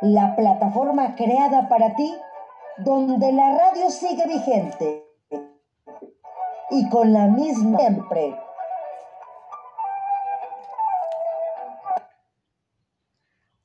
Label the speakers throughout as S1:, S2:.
S1: La plataforma creada para ti, donde la radio sigue vigente y con la misma siempre.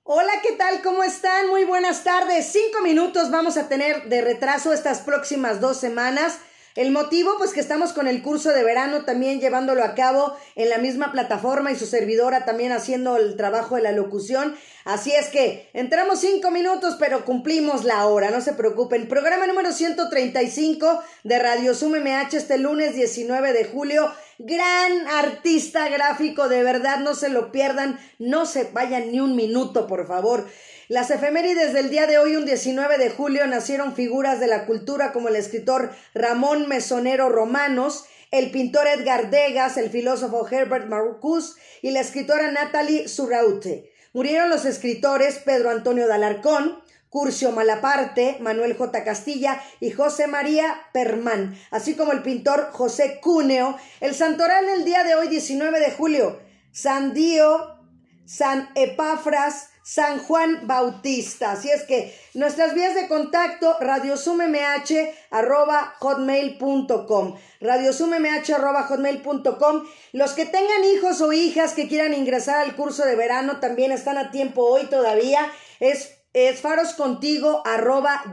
S2: Hola, ¿qué tal? ¿Cómo están? Muy buenas tardes. Cinco minutos vamos a tener de retraso estas próximas dos semanas. El motivo, pues que estamos con el curso de verano también llevándolo a cabo en la misma plataforma y su servidora también haciendo el trabajo de la locución. Así es que entramos cinco minutos, pero cumplimos la hora, no se preocupen. Programa número 135 de Radio Zoom MH este lunes 19 de julio. Gran artista gráfico, de verdad, no se lo pierdan, no se vayan ni un minuto, por favor. Las efemérides del día de hoy, un 19 de julio, nacieron figuras de la cultura como el escritor Ramón Mesonero Romanos, el pintor Edgar Degas, el filósofo Herbert Marcuse y la escritora Natalie Surraute. Murieron los escritores Pedro Antonio de Alarcón, Curcio Malaparte, Manuel J. Castilla y José María Permán, así como el pintor José Cúneo. El santoral del día de hoy, 19 de julio, San Dío, San Epafras, San Juan Bautista. Así es que nuestras vías de contacto, radiosummh arroba hotmail.com. Radiosummh arroba hotmail.com. Los que tengan hijos o hijas que quieran ingresar al curso de verano también están a tiempo hoy todavía. Es es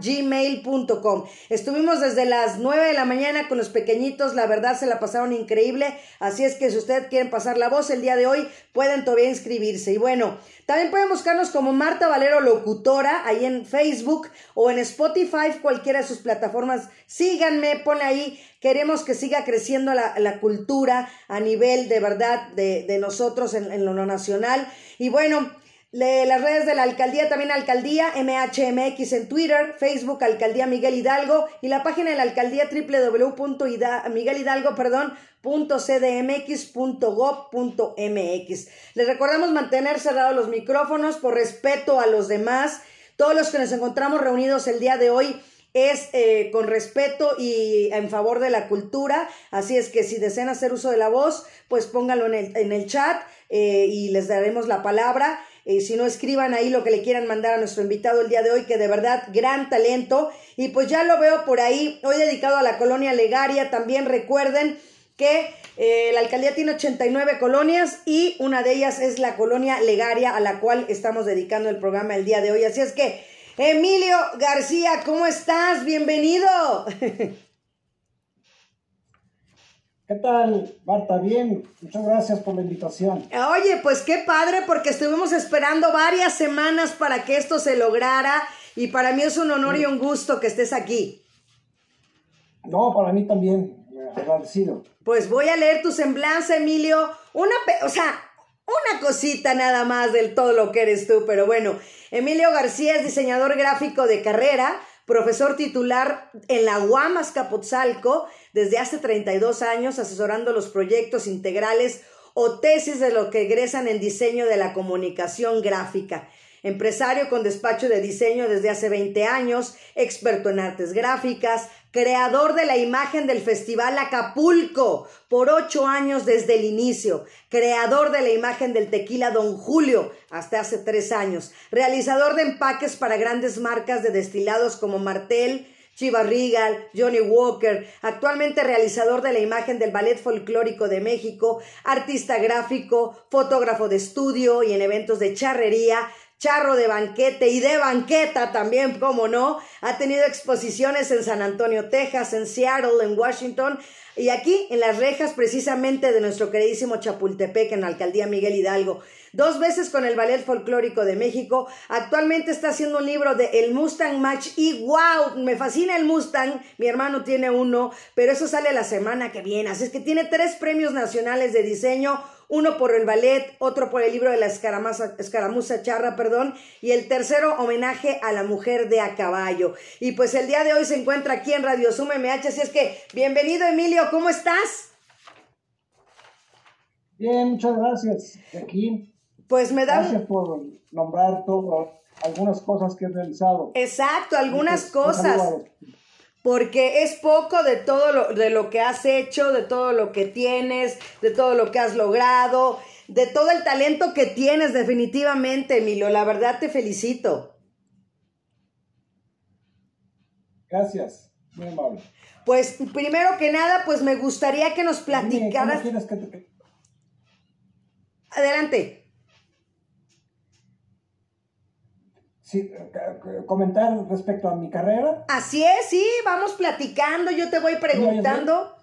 S2: gmail.com Estuvimos desde las 9 de la mañana con los pequeñitos, la verdad se la pasaron increíble, así es que si ustedes quieren pasar la voz el día de hoy, pueden todavía inscribirse. Y bueno, también pueden buscarnos como Marta Valero Locutora, ahí en Facebook o en Spotify, cualquiera de sus plataformas. Síganme, ponle ahí, queremos que siga creciendo la, cultura a nivel de verdad de, nosotros en, en lo nacional. Y bueno, las redes de la alcaldía, también alcaldía MHMX en Twitter, Facebook Alcaldía Miguel Hidalgo y la página de la alcaldía www.miguelhidalgo, perdón, .cdmx.gov.mx. Les recordamos mantener cerrados los micrófonos por respeto a los demás. Todos los que nos encontramos reunidos el día de hoy es eh, con respeto y en favor de la cultura. Así es que si desean hacer uso de la voz, pues pónganlo en el, en el chat eh, y les daremos la palabra. Eh, si no, escriban ahí lo que le quieran mandar a nuestro invitado el día de hoy, que de verdad, gran talento. Y pues ya lo veo por ahí, hoy dedicado a la colonia Legaria. También recuerden que eh, la alcaldía tiene 89 colonias y una de ellas es la colonia Legaria, a la cual estamos dedicando el programa el día de hoy. Así es que, Emilio García, ¿cómo estás? Bienvenido.
S3: ¿Qué tal, Marta? Bien, muchas gracias por la invitación.
S2: Oye, pues qué padre, porque estuvimos esperando varias semanas para que esto se lograra y para mí es un honor y un gusto que estés aquí.
S3: No, para mí también, agradecido.
S2: Pues voy a leer tu semblanza, Emilio. Una, o sea, una cosita nada más del todo lo que eres tú, pero bueno, Emilio García es diseñador gráfico de carrera, profesor titular en la UAMAS Capotzalco desde hace 32 años, asesorando los proyectos integrales o tesis de lo que egresan en diseño de la comunicación gráfica empresario con despacho de diseño desde hace 20 años, experto en artes gráficas, creador de la imagen del Festival Acapulco por ocho años desde el inicio, creador de la imagen del tequila Don Julio hasta hace tres años, realizador de empaques para grandes marcas de destilados como Martel, Regal, Johnny Walker, actualmente realizador de la imagen del Ballet Folclórico de México, artista gráfico, fotógrafo de estudio y en eventos de charrería, charro de banquete y de banqueta también, como no. Ha tenido exposiciones en San Antonio, Texas, en Seattle, en Washington y aquí en las rejas precisamente de nuestro queridísimo Chapultepec en la alcaldía Miguel Hidalgo. Dos veces con el Ballet Folclórico de México. Actualmente está haciendo un libro de El Mustang Match y wow, me fascina el Mustang. Mi hermano tiene uno, pero eso sale la semana que viene. Así es que tiene tres premios nacionales de diseño uno por el ballet, otro por el libro de la escaramuza charra, perdón, y el tercero homenaje a la mujer de a caballo. Y pues el día de hoy se encuentra aquí en Radio Sum MH, así es que bienvenido Emilio, ¿cómo estás?
S3: Bien, muchas gracias. Aquí.
S2: Pues me da...
S3: Gracias por nombrar todo, algunas cosas que he realizado.
S2: Exacto, algunas pues, cosas porque es poco de todo lo, de lo que has hecho, de todo lo que tienes, de todo lo que has logrado. de todo el talento que tienes definitivamente, Emilio. La verdad te felicito.
S3: Gracias, muy amable.
S2: Pues primero que nada, pues me gustaría que nos platicaras. Adelante.
S3: Sí, comentar respecto a mi carrera.
S2: Así es, sí, vamos platicando, yo te voy preguntando.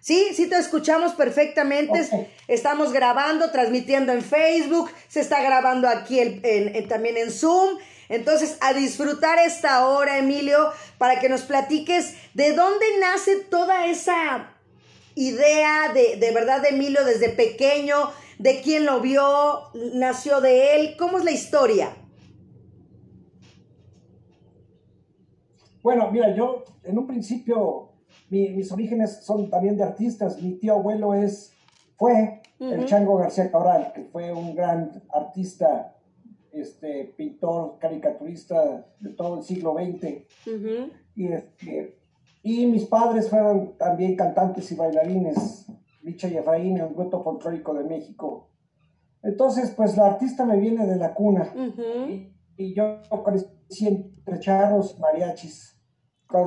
S2: Sí, sí te escuchamos perfectamente. Estamos grabando, transmitiendo en Facebook, se está grabando aquí también en Zoom. Entonces, a disfrutar esta hora, Emilio, para que nos platiques de dónde nace toda esa idea de, de verdad de Emilio desde pequeño, de quién lo vio, nació de él, ¿cómo es la historia?
S3: Bueno, mira, yo en un principio, mis orígenes son también de artistas. Mi tío abuelo es, fue el Chango García Cabral, que fue un gran artista este, pintor, caricaturista de todo el siglo XX. y, este, y mis padres fueron también cantantes y bailarines, Licha y Efraín, el dueto folclórico de México. Entonces, pues la artista me viene de la cuna. y, y, yo crecí entre charros mariachis.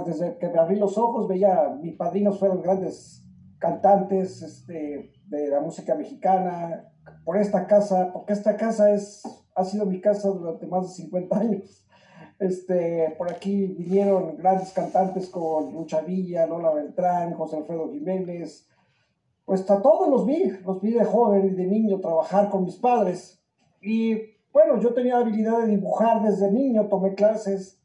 S3: Desde que me abrí los ojos, veía, mis padrinos fueron grandes cantantes este, de la música mexicana, por esta casa, porque esta casa es ha sido mi casa durante más de 50 años. Este, por aquí vinieron grandes cantantes como Lucha Villa, Lola Beltrán, José Alfredo Jiménez. Pues a todos los vi, los vi de joven y de niño trabajar con mis padres. Y bueno, yo tenía habilidad de dibujar desde niño, tomé clases,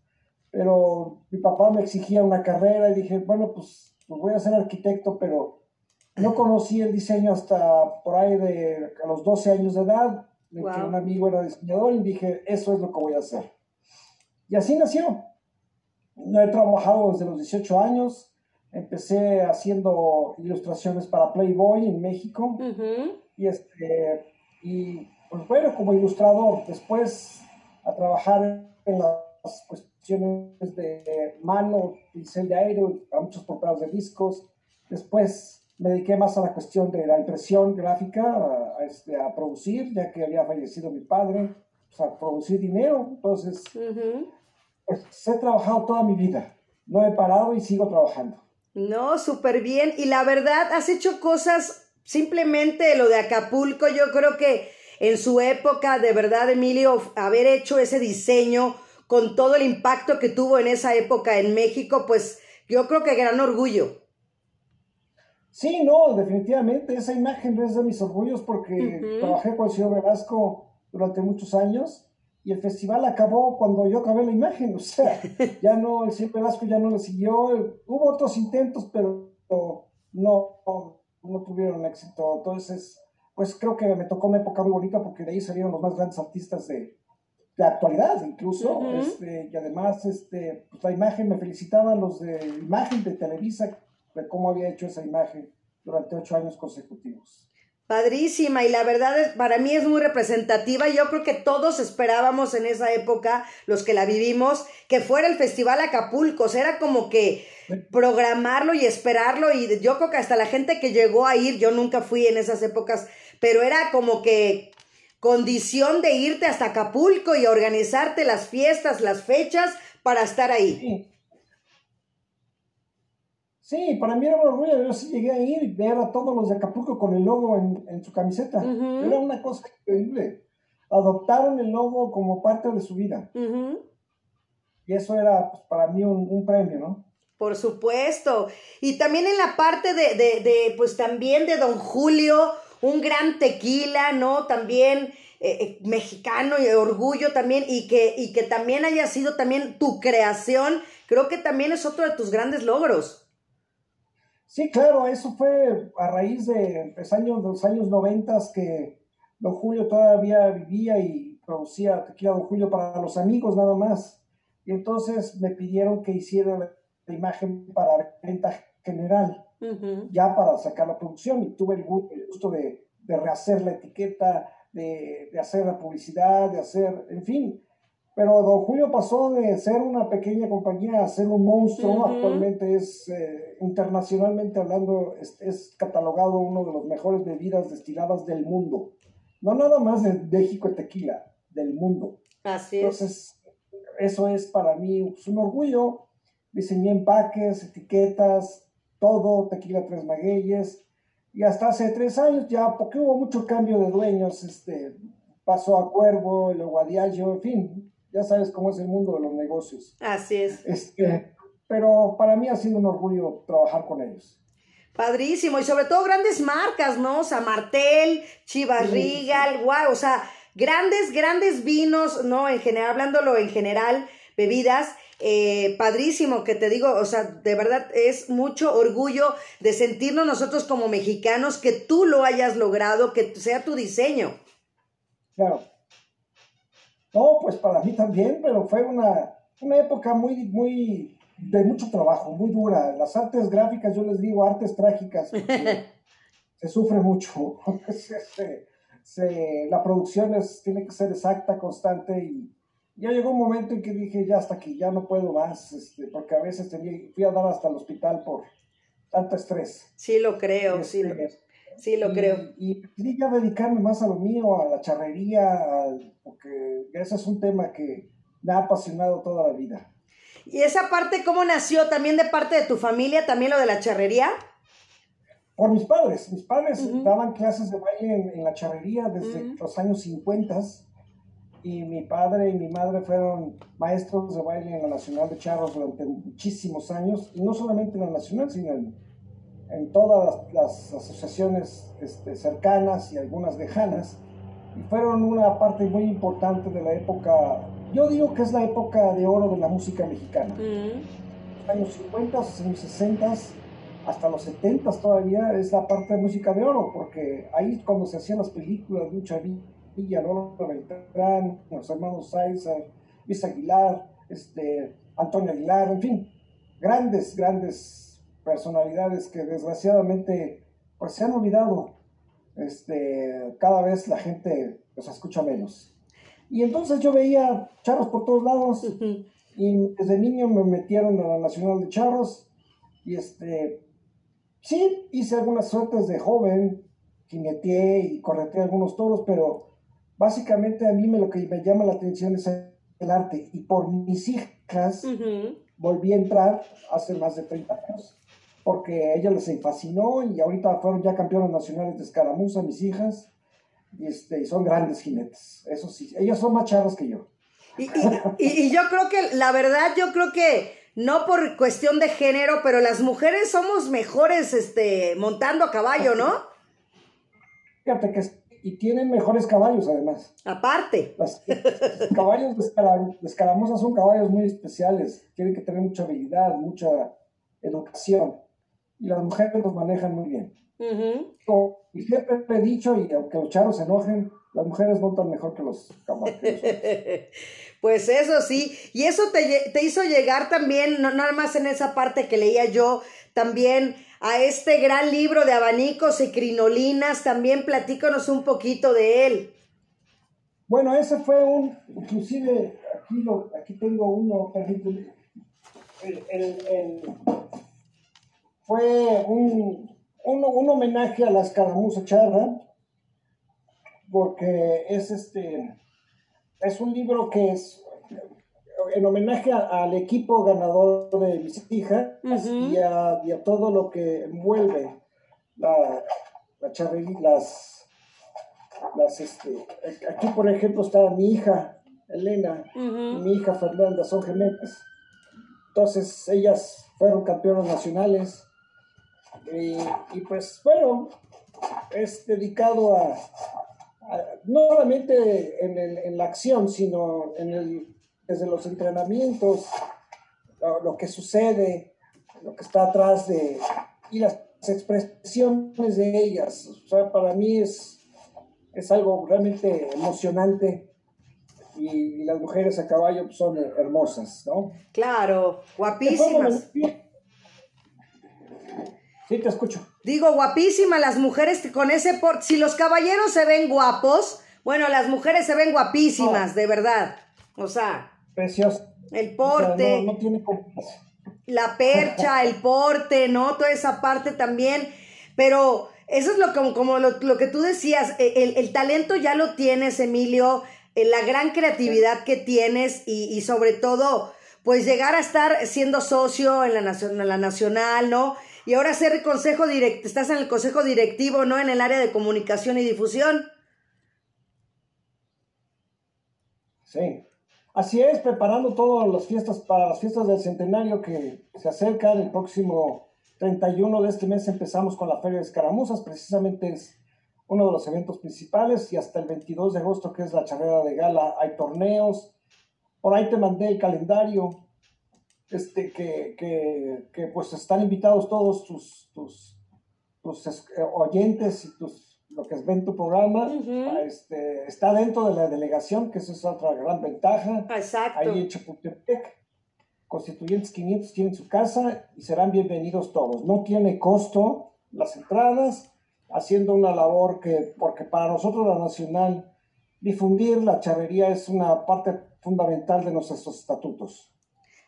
S3: pero mi papá me exigía una carrera y dije, bueno, pues, pues voy a ser arquitecto, pero no conocí el diseño hasta por ahí de a los 12 años de edad que un amigo era diseñador y dije, eso es lo que voy a hacer. Y así nació. He trabajado desde los 18 años, empecé haciendo ilustraciones para Playboy en México y, este, y pues bueno, como ilustrador, después a trabajar en las cuestiones de mano, pincel de aire, a muchos portados de discos, después me dediqué más a la cuestión de la impresión gráfica, a, este, a producir, ya que había fallecido mi padre, pues, a producir dinero. Entonces, pues he trabajado toda mi vida. No he parado y sigo trabajando.
S2: No, súper bien. Y la verdad, has hecho cosas, simplemente lo de Acapulco, yo creo que en su época, de verdad, Emilio, haber hecho ese diseño con todo el impacto que tuvo en esa época en México, pues yo creo que gran orgullo.
S3: Sí, no, definitivamente esa imagen es de mis orgullos porque trabajé con el señor Velasco durante muchos años y el festival acabó cuando yo acabé la imagen, o sea, ya no, el señor Velasco ya no lo siguió, hubo otros intentos, pero no, no, tuvieron éxito, entonces, pues creo que me tocó una época muy bonita porque de ahí salieron los más grandes artistas de, de actualidad incluso, este, y además este, pues la imagen, me felicitaban los de imagen de Televisa de cómo había hecho esa imagen durante ocho años consecutivos.
S2: Padrísima y la verdad para mí es muy representativa. Yo creo que todos esperábamos en esa época, los que la vivimos, que fuera el Festival Acapulco. O sea, era como que programarlo y esperarlo y yo creo que hasta la gente que llegó a ir, yo nunca fui en esas épocas, pero era como que condición de irte hasta Acapulco y organizarte las fiestas, las fechas para estar ahí.
S3: Sí, para mí era un orgullo. Yo sí llegué a ir y ver a todos los de Acapulco con el logo en, su camiseta. Era una cosa increíble. Adoptaron el logo como parte de su vida. Y eso era pues, para mí un, premio, ¿no?
S2: Por supuesto. Y también en la parte de, de, de, pues también de Don Julio, un gran tequila, ¿no? También eh, eh, mexicano y orgullo también, y que, y que también haya sido también tu creación, creo que también es otro de tus grandes logros.
S3: Sí, claro, eso fue a raíz de los años, los años 90 que Don Julio todavía vivía y producía tequila Don Julio para los amigos nada más. Y entonces me pidieron que hiciera la imagen para venta general, ya para sacar la producción. Y tuve el gusto de, rehacer la etiqueta, de, de hacer la publicidad, de hacer, en fin, pero Don Julio pasó de ser una pequeña compañía a ser un monstruo. Actualmente es, eh, internacionalmente hablando, es, catalogado uno de los mejores bebidas destiladas del mundo. no nada más de México tequila, del mundo.
S2: Así es.
S3: Entonces, eso es para mí un orgullo. Diseñé empaques, etiquetas, todo, Tequila Tres Magueyes. Y hasta hace tres años ya, porque hubo mucho cambio de dueños, este, pasó a Cuervo, luego a Diageo, en fin, ya sabes cómo es el mundo de los negocios.
S2: Así es.
S3: Este, pero para mí ha sido un orgullo trabajar con ellos.
S2: Padrísimo, y sobre todo grandes marcas, ¿no? O sea, Martel, Chivas Regal, wow, o sea, grandes, grandes vinos, ¿no? En general, hablándolo en general, bebidas, eh, padrísimo que te digo, o sea, de verdad es mucho orgullo de sentirnos nosotros como mexicanos que tú lo hayas logrado, que sea tu diseño.
S3: Claro. No, pues para mí también, pero fue una, una época muy, muy de mucho trabajo, muy dura. Las artes gráficas, yo les digo artes trágicas, se sufre mucho. la producción es, tiene que ser exacta, constante y ya llegó un momento en que dije, ya hasta aquí, ya no puedo más, este, porque a veces tenía, fui a dar hasta el hospital por tanto estrés.
S2: Sí, lo creo, sí, lo, este, sí lo creo.
S3: Y quería dedicarme más a lo mío, a la charrería, porque ese es un tema que me ha apasionado toda la vida.
S2: ¿Y esa parte cómo nació? ¿También de parte de tu familia, también lo de la charrería?
S3: Por mis padres. Mis padres daban clases de baile en, la charrería desde los años 50 y mi padre y mi madre fueron maestros de baile en la Nacional de Charros durante muchísimos años, y no solamente en la Nacional, sino en, todas las, asociaciones este, cercanas y algunas lejanas, y fueron una parte muy importante de la época yo digo que es la época de oro de la música mexicana. Mm. Años 50, años 60, hasta los 70 todavía es la parte de música de oro, porque ahí cuando se hacían las películas, Lucha Villa, Lola Beltrán, los hermanos Saiza, Luis Aguilar, este, Antonio Aguilar, en fin, grandes, grandes personalidades que desgraciadamente pues, se han olvidado. Este, cada vez la gente los escucha menos. Y entonces yo veía charros por todos lados. Y desde niño me metieron a la Nacional de Charros. Y este, sí, hice algunas suertes de joven, jineteé y correteé algunos toros, pero básicamente a mí me, lo que me llama la atención es el arte. Y por mis hijas volví a entrar hace más de 30 años. Porque a ellas les fascinó y ahorita fueron ya campeones nacionales de escaramuza, mis hijas y, este, son grandes jinetes, eso sí, ellos son más charros que yo.
S2: Y, yo creo que, la verdad, yo creo que no por cuestión de género, pero las mujeres somos mejores este, montando a caballo, ¿no?
S3: Fíjate que y tienen mejores caballos además.
S2: Aparte.
S3: Los, caballos de, escaramuza son caballos muy especiales, tienen que tener mucha habilidad, mucha educación, y las mujeres los manejan muy bien. Y siempre he dicho, y aunque los charros se enojen, las mujeres montan mejor que los caballos.
S2: pues eso sí, y eso te, te hizo llegar también, no nada más en esa parte que leía yo, también a este gran libro de abanicos y crinolinas, también platícanos un poquito de él.
S3: Bueno, ese fue un, inclusive aquí, lo, aquí tengo uno, permíteme, fue un, un, homenaje a la escaramuza charra, porque es este, es un libro que es en homenaje al equipo ganador de mis hijas y, a, todo lo que envuelve la, la las, las este, aquí por ejemplo está mi hija Elena y mi hija Fernanda, son gemelas. Entonces ellas fueron campeonas nacionales y, pues bueno, es dedicado a, no solamente en, la acción, sino en el, desde los entrenamientos, lo, que sucede, lo que está atrás de, y las expresiones de ellas. O sea, para mí es, es algo realmente emocionante y, las mujeres a caballo son hermosas, ¿no?
S2: Claro, guapísimas.
S3: Sí, te escucho.
S2: Digo, guapísimas las mujeres con ese porte. Si los caballeros se ven guapos, bueno, las mujeres se ven guapísimas, de verdad. O sea.
S3: Precioso.
S2: El porte.
S3: no, tiene
S2: La percha, el porte, ¿no? Toda esa parte también. Pero eso es lo, como, como lo, lo que tú decías, e, el, el, talento ya lo tienes, Emilio, eh, la gran creatividad que tienes y, y, sobre todo, pues llegar a estar siendo socio en la, en la nacional, ¿no? Y ahora ser consejo direct, estás en el consejo directivo, ¿no? En el área de comunicación y difusión.
S3: Sí, así es, preparando todas las fiestas para las fiestas del centenario que se acercan el próximo 31 de este mes empezamos con la Feria de Escaramuzas, precisamente es uno de los eventos principales y hasta el 22 de agosto que es la charrera de gala hay torneos. Por ahí te mandé el calendario, este, que, que, que pues están invitados todos tus, tus, tus eh, oyentes y tus lo que ven tu programa, este, está dentro de la delegación, que esa es otra gran ventaja.
S2: Exacto.
S3: Ahí en Chapultepec, Constituyentes 500 tienen su casa y serán bienvenidos todos. No tiene costo las entradas, haciendo una labor que, porque para nosotros la Nacional, difundir la charrería es una parte fundamental de nuestros estatutos.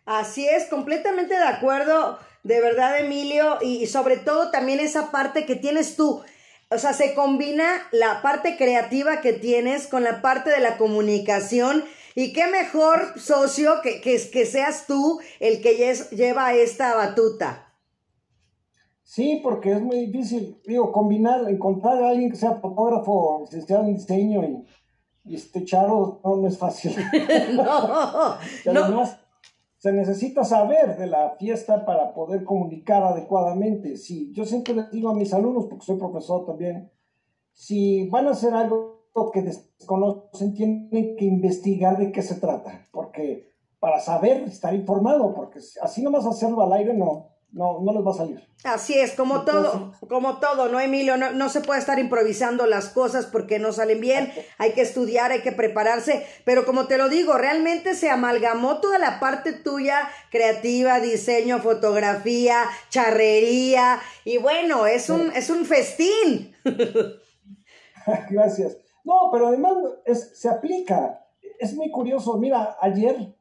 S2: Así es, completamente de acuerdo, de verdad, Emilio, y sobre todo también esa parte que tienes tú. O sea, se combina la parte creativa que tienes con la parte de la comunicación y qué mejor socio que, que, que seas tú el que lleva esta batuta.
S3: Sí, porque es muy difícil, digo, combinar, encontrar a alguien que sea fotógrafo, licenciado en diseño y, y este charo no, no es fácil.
S2: no, no.
S3: Se necesita saber de la fiesta para poder comunicar adecuadamente. Sí, yo siempre les digo a mis alumnos, porque soy profesor también, si van a hacer algo que desconocen, tienen que investigar de qué se trata, porque para saber, estar informado, porque así nomás hacerlo al aire no, no, no les va a salir.
S2: Así es, como todo, como todo, ¿no, Emilio? No, no, se puede estar improvisando las cosas porque no salen bien, hay que estudiar, hay que prepararse, pero como te lo digo, realmente se amalgamó toda la parte tuya, creativa, diseño, fotografía, charrería, y bueno, es un, es un festín.
S3: Gracias. No, pero además es, se aplica. Es muy curioso. Mira, ayer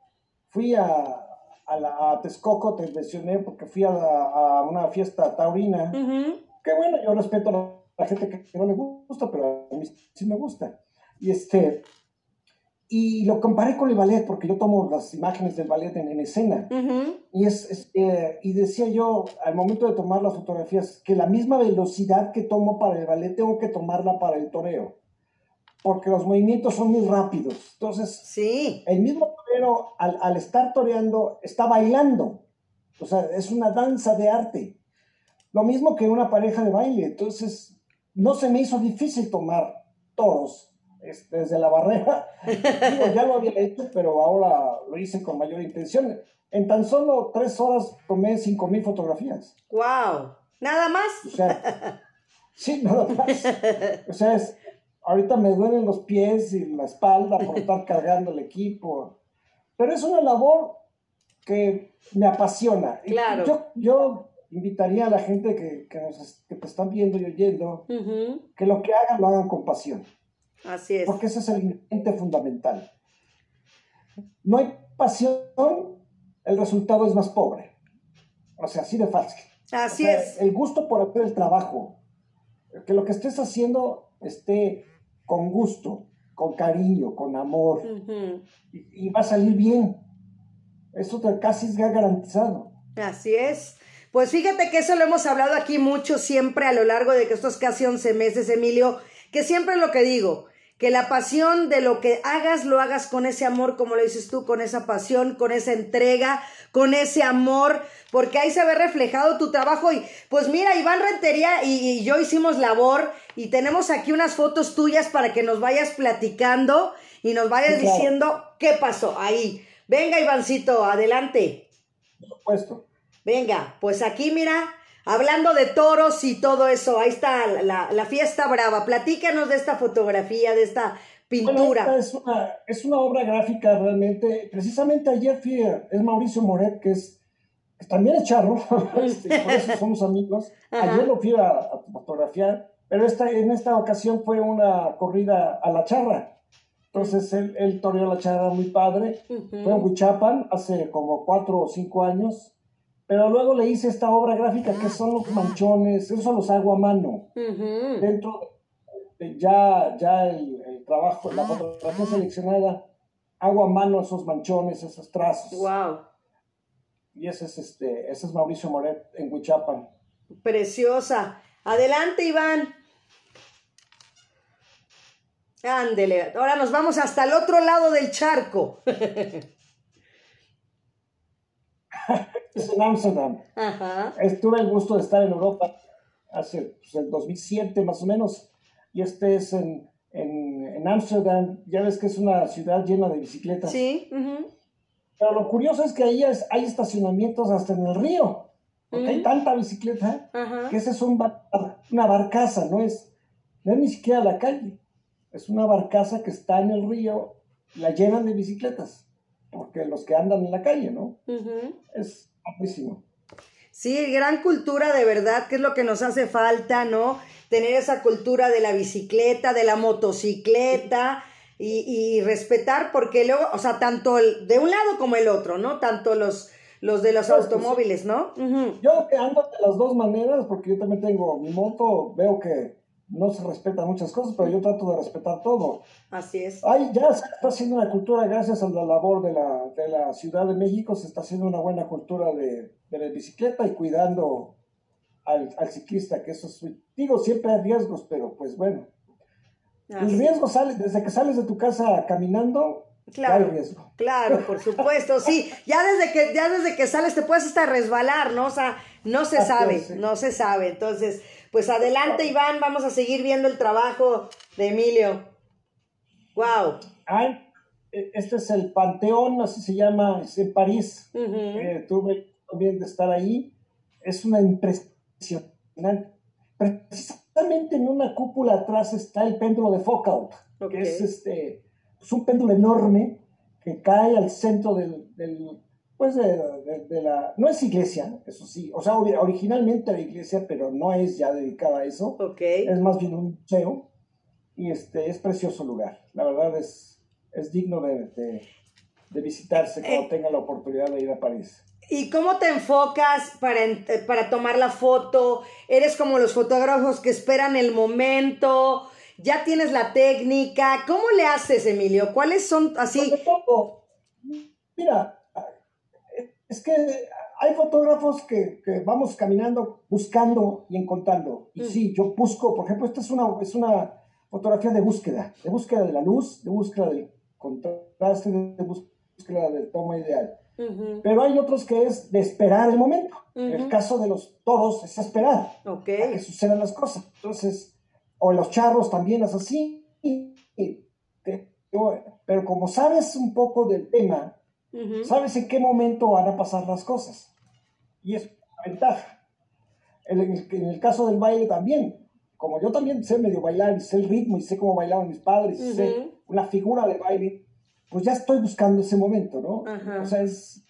S3: fui a, a, la, a Texcoco, te mencioné, porque fui a, a una fiesta taurina. Que bueno, yo respeto a la, gente que, no le gusta, pero a mí sí me gusta. Y este. Y lo comparé con el ballet, porque yo tomo las imágenes del ballet en, escena. Y, es, eh, y decía yo, al momento de tomar las fotografías, que la misma velocidad que tomo para el ballet tengo que tomarla para el toreo porque los movimientos son muy rápidos. Entonces,
S2: sí.
S3: el mismo torero, al, al, estar toreando, está bailando. O sea, es una danza de arte. Lo mismo que una pareja de baile. Entonces, no se me hizo difícil tomar toros este, desde la barrera. Digo, ya lo había hecho, pero ahora lo hice con mayor intención. En tan solo tres horas tomé cinco mil fotografías.
S2: ¡Wow! ¿Nada más?
S3: O sea, sí, nada más. O sea, es, Ahorita me duelen los pies y la espalda por estar cargando el equipo. Pero es una labor que me apasiona.
S2: Claro.
S3: Yo, yo invitaría a la gente que, que, nos, que te están viendo y oyendo que lo que hagan lo hagan con pasión.
S2: Así es.
S3: Porque ese es el ingrediente fundamental. No hay pasión, el resultado es más pobre. O sea, así de fácil.
S2: Así
S3: o sea,
S2: es.
S3: El gusto por hacer el trabajo. Que lo que estés haciendo esté con gusto, con cariño, con amor,
S2: Uh -huh.
S3: y, y, va a salir bien. Eso te, casi es garantizado.
S2: Así es. Pues fíjate que eso lo hemos hablado aquí mucho siempre a lo largo de estos casi 11 meses, Emilio, que siempre es lo que digo, que la pasión de lo que hagas, lo hagas con ese amor, como lo dices tú, con esa pasión, con esa entrega, con ese amor, porque ahí se ve reflejado tu trabajo. Y pues mira, Iván Rentería y, y yo hicimos labor y tenemos aquí unas fotos tuyas para que nos vayas platicando y nos vayas
S3: claro.
S2: diciendo qué pasó ahí. Venga, Ivancito, adelante.
S3: Por supuesto.
S2: Venga, pues aquí mira, hablando de toros y todo eso, ahí está la, la, fiesta brava. Platícanos de esta fotografía, de esta
S3: Bueno,
S2: pintura.
S3: esta es una, es una obra gráfica realmente. Precisamente ayer fui, a- es Mauricio Moret, que es que también es charro, este, por eso somos amigos. Ayer lo fui a, a fotografiar, pero esta, en esta ocasión fue una corrida a la charra. Entonces él, él toreó la charra muy padre.
S2: Ujú.
S3: Fue en Huichapan hace como cuatro o cinco años Pero luego le hice esta obra gráfica que son los manchones, eso los hago a mano. Dentro de ya, ya el, trabajo, la fotografía seleccionada, hago a mano esos manchones, esos trazos.
S2: Wow.
S3: Y ese es este, ese es Mauricio Moret en Huichapan.
S2: Preciosa. Adelante, Iván. Ándele. Ahora nos vamos hasta el otro lado del charco.
S3: es en Ámsterdam. Ajá. Tuve el gusto de estar en Europa hace pues, el 2007 más o menos. Y este es en en Ámsterdam. ya ves que es una ciudad llena de bicicletas.
S2: Sí.
S3: Pero lo curioso es que ahí hay estacionamientos hasta en el río. Porque hay tanta bicicleta que esa es una barcaza, no es, no es ni siquiera la calle. Es una barcaza que está en el río, la llenan de bicicletas. Porque los que andan en la calle, ¿no? Es
S2: Sí, gran cultura de verdad, que es lo que nos hace falta, ¿no? Tener esa cultura de la bicicleta, de la motocicleta y, respetar, porque luego, o sea, tanto el, de un lado como el otro, ¿no? Tanto los, los de los pues, automóviles, ¿no?
S3: Yo ando de las dos maneras, porque yo también tengo mi moto, veo que no se respetan muchas cosas, pero yo trato de respetar todo.
S2: Así es.
S3: Ay, ya se está haciendo una cultura, gracias a la labor de la, de la Ciudad de México, se está haciendo una buena cultura de, de la bicicleta y cuidando al, al, ciclista, que eso es, digo, siempre hay riesgos, pero pues bueno. El riesgo sale, desde que sales de tu casa caminando,
S2: Claro, claro, por supuesto, sí. Ya desde que ya desde que sales te puedes hasta resbalar, ¿no? O sea, no se sabe, no se sabe. Entonces, pues adelante, Iván, vamos a seguir viendo el trabajo de Emilio. Wow.
S3: E, este es el Panteón, así se llama, es en París. Eh, tuve también de estar ahí. Es una impresión. Precisamente en una cúpula atrás está el péndulo de Foucault, que es este es un péndulo enorme que cae al centro del, del pues de, de, la, no es iglesia, eso sí, o sea, originalmente era iglesia, pero no es ya dedicada a eso,
S2: okay.
S3: es más bien un museo, y este, es precioso lugar, la verdad es, es digno de, de visitarse cuando eh. tenga la oportunidad de ir a París.
S2: ¿Y cómo te enfocas para, para tomar la foto? ¿Eres como los fotógrafos que esperan el momento? ya tienes la técnica. ¿Cómo le haces, Emilio? ¿Cuáles son así?
S3: Que hay fotógrafos que, vamos caminando buscando y encontrando. Y mm. sí, yo busco, por ejemplo, esta es una, es una fotografía de búsqueda, de búsqueda de la luz, de búsqueda del contraste, de búsqueda del toma ideal. Pero hay otros que es de esperar el momento. En el caso de los toros es esperar a que sucedan las cosas. Entonces, o los charros también es así. Pero como sabes un poco del tema, sabes en qué momento van a pasar las cosas. Y es una ventaja. En el, caso del baile también, como yo también sé medio bailar y sé el ritmo y sé cómo bailaban mis padres, y sé una figura de baile, pues ya estoy buscando ese momento, ¿no? O sea, es,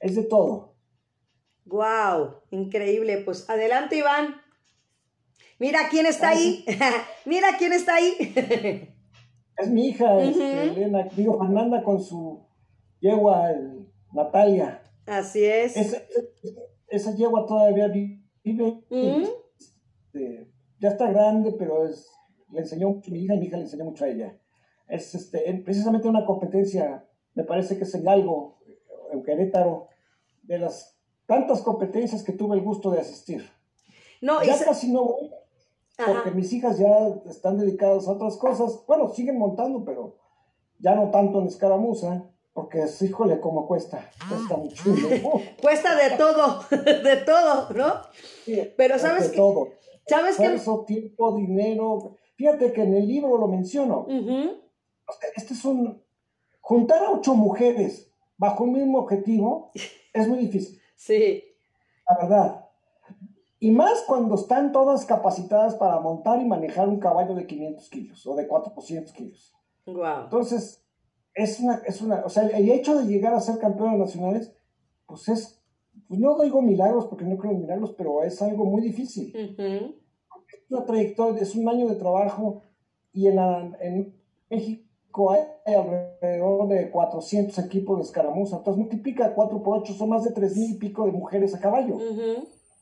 S3: es de todo.
S2: ¡Wow! Increíble. Pues adelante, Iván. Mira quién está ahí. Mira quién está ahí.
S3: es mi hija, este, Elena, digo, Fernanda con su yegua, Natalia.
S2: Así es.
S3: Esa, yegua todavía vive. Este, ya está grande, pero es, le enseñó mucho a mi hija y mi hija le enseñó mucho a ella. Es este, precisamente una competencia, me parece que es en algo, en Querétaro, de las tantas competencias que tuve el gusto de asistir.
S2: No,
S3: ya casi no voy, porque mis hijas ya están dedicadas a otras cosas. Bueno, siguen montando, pero ya no tanto en escaramuza, porque es, híjole, como cuesta. Cuesta mucho.
S2: cuesta de todo, de todo, ¿no? pero sabes
S3: de todo.
S2: ¿Sabes
S3: Esfuerzo, tiempo, dinero. Fíjate que en el libro lo menciono. Este es un... Juntar a ocho mujeres bajo un mismo objetivo es muy difícil.
S2: Sí.
S3: La verdad. Y más cuando están todas capacitadas para montar y manejar un caballo de 500 kilos o de 400 kilos.
S2: Wow.
S3: Entonces, es una, es una, o sea, el hecho de llegar a ser campeones nacionales, pues es, pues no digo milagros porque no creo en milagros, pero es algo muy difícil. Es una trayectoria, es un año de trabajo y en, en México hay alrededor de 400 equipos de escaramuza. Entonces multiplica 4 por 8, son más de 3 mil y pico de mujeres a caballo.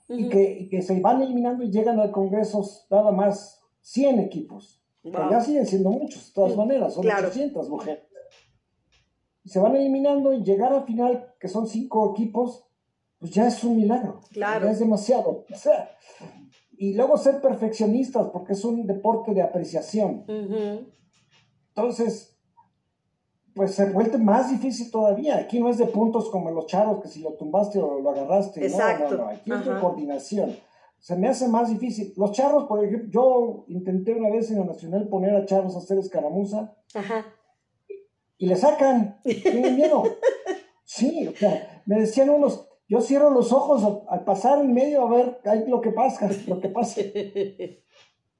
S3: Y, que, que, se van eliminando y llegan al Congreso nada más 100 equipos. Pero ya siguen siendo muchos, de todas mm, maneras, son 800 mujeres. Se van eliminando y llegar al final, que son 5 equipos, pues ya es un milagro. Claro. Ya es demasiado. O sea, y luego ser perfeccionistas, porque es un deporte de apreciación. Entonces, pues se vuelve más difícil todavía. Aquí no es de puntos como los charos, que si lo tumbaste o lo agarraste. Exacto. No, no, no. Aquí es de coordinación. Se me hace más difícil. Los charros, por ejemplo, yo intenté una vez en la Nacional poner a charros a hacer escaramuza. Ajá. Y le sacan. Tienen miedo. Sí, o sea, me decían unos, yo cierro los ojos al pasar en medio a ver lo que pasa, lo que pase.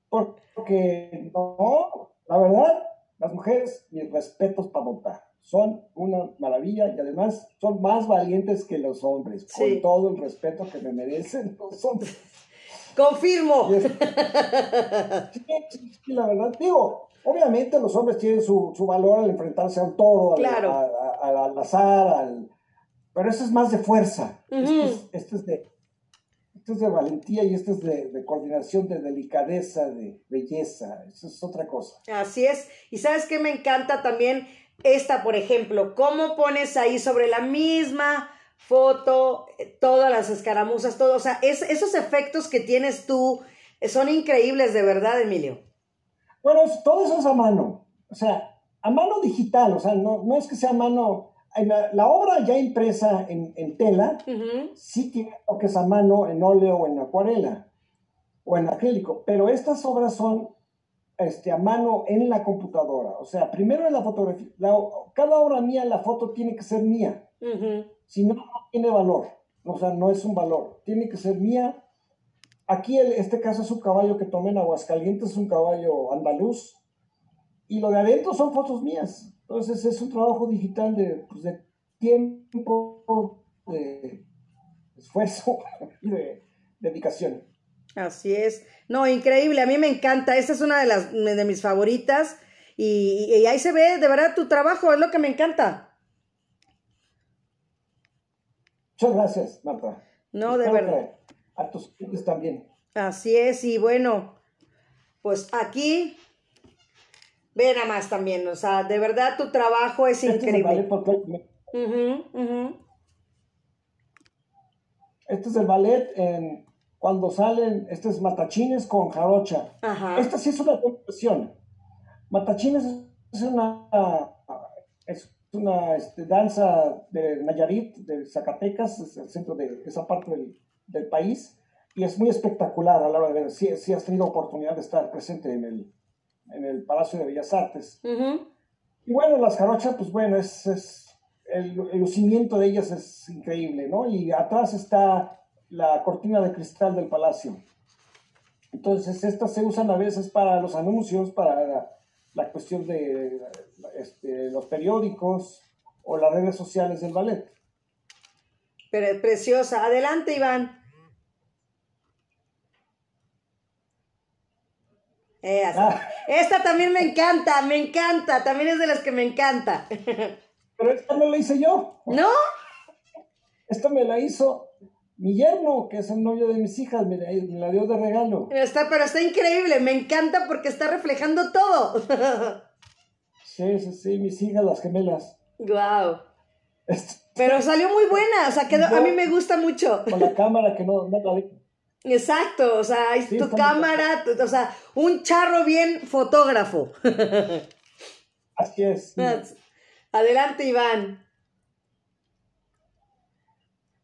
S3: Porque no, la verdad, las mujeres, mis respetos para votar. Son una maravilla y además son más valientes que los hombres, con todo el respeto que me merecen los hombres.
S2: Confirmo.
S3: Sí, la verdad, digo, obviamente los hombres tienen su, valor al enfrentarse a un toro, al, azar, al, pero eso es más de fuerza. Esto es, de, es de valentía y esto es de, coordinación, de delicadeza, de belleza. Eso es otra cosa.
S2: Así es. Y sabes qué me encanta también esta, por ejemplo, cómo pones ahí sobre la misma foto eh, todas las escaramuzas, todo. O sea, esos efectos que tienes tú eh, son increíbles de verdad, Emilio.
S3: Bueno, todo eso es a mano. O sea, a mano digital. O sea, no, no es que sea a mano la, obra ya impresa en, tela, sí tiene toques a mano en óleo o en acuarela o en acrílico, pero estas obras son este, a mano en la computadora. O sea, primero en la fotografía, cada obra mía, la foto tiene que ser mía. Si no, no tiene valor. O sea, no es un valor. Tiene que ser mía. Aquí, el, este caso es un caballo que tomé en Aguascalientes, es un caballo andaluz. Y lo de adentro son fotos mías. Entonces es un trabajo digital de, pues, de tiempo, de esfuerzo y de dedicación.
S2: Así es. No, increíble. A mí me encanta. Esta es una de las de mis favoritas. Y, ahí se ve, de verdad, tu trabajo es lo que me encanta.
S3: Muchas gracias, Marta.
S2: No, de verdad.
S3: A tus clientes también.
S2: Así es, y bueno, pues aquí Ve nada más también, o sea, de verdad tu trabajo es este increíble.
S3: Este es el ballet en, cuando salen, este es matachines con jarocha. Esta sí es una conversión. Matachines es una, es una este, danza de Nayarit, de Zacatecas, es el centro de esa parte del, del país, y es muy espectacular a la hora de ver. Si, si has tenido oportunidad de estar presente en el, en el Palacio de Bellas Artes. Y bueno, las jarochas, pues bueno, es, es el, lucimiento de ellas es increíble, ¿no? Y atrás está la cortina de cristal del palacio. Entonces, estas se usan a veces para los anuncios, para la, cuestión de este, los periódicos o las redes sociales del ballet.
S2: Pero preciosa. Adelante, Iván. Ah. Esta también me encanta, me encanta, también es de las que me encanta.
S3: Pero esta no la hice yo.
S2: ¿No?
S3: Esta me la hizo mi yerno, que es el novio de mis hijas, me la, dio de regalo.
S2: Está, pero está increíble, me encanta porque está reflejando todo.
S3: sí, sí, sí, mis hijas, las gemelas.
S2: Wow. Pero salió muy buena, o sea, quedó, a mí me gusta mucho.
S3: Con la cámara que no, no la
S2: Exacto, o sea, es tu cámara, o sea, un charro bien fotógrafo.
S3: Así es.
S2: Adelante, Iván.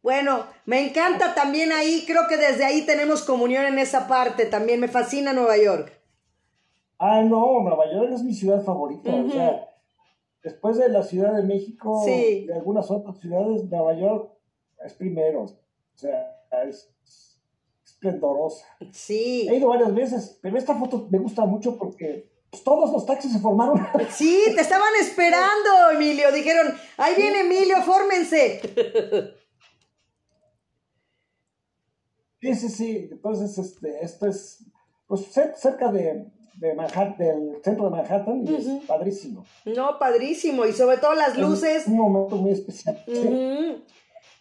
S2: Bueno, me encanta también ahí, creo que desde ahí tenemos comunión en esa parte, también me fascina Nueva York.
S3: Ah, no, Nueva York es mi ciudad favorita, o sea, después de la Ciudad de México, y de algunas otras ciudades, Nueva York es primero, o sea, es esplendorosa.
S2: Sí.
S3: He ido varias veces, pero esta foto me gusta mucho porque pues, todos los taxis se formaron.
S2: Sí, te estaban esperando, Emilio. Dijeron, ahí viene Emilio, fórmense.
S3: Sí, sí, sí. Entonces, este, esto es pues cerca de, de Manhattan, del centro de Manhattan y es padrísimo.
S2: No, padrísimo. Y sobre todo las luces.
S3: un momento muy especial.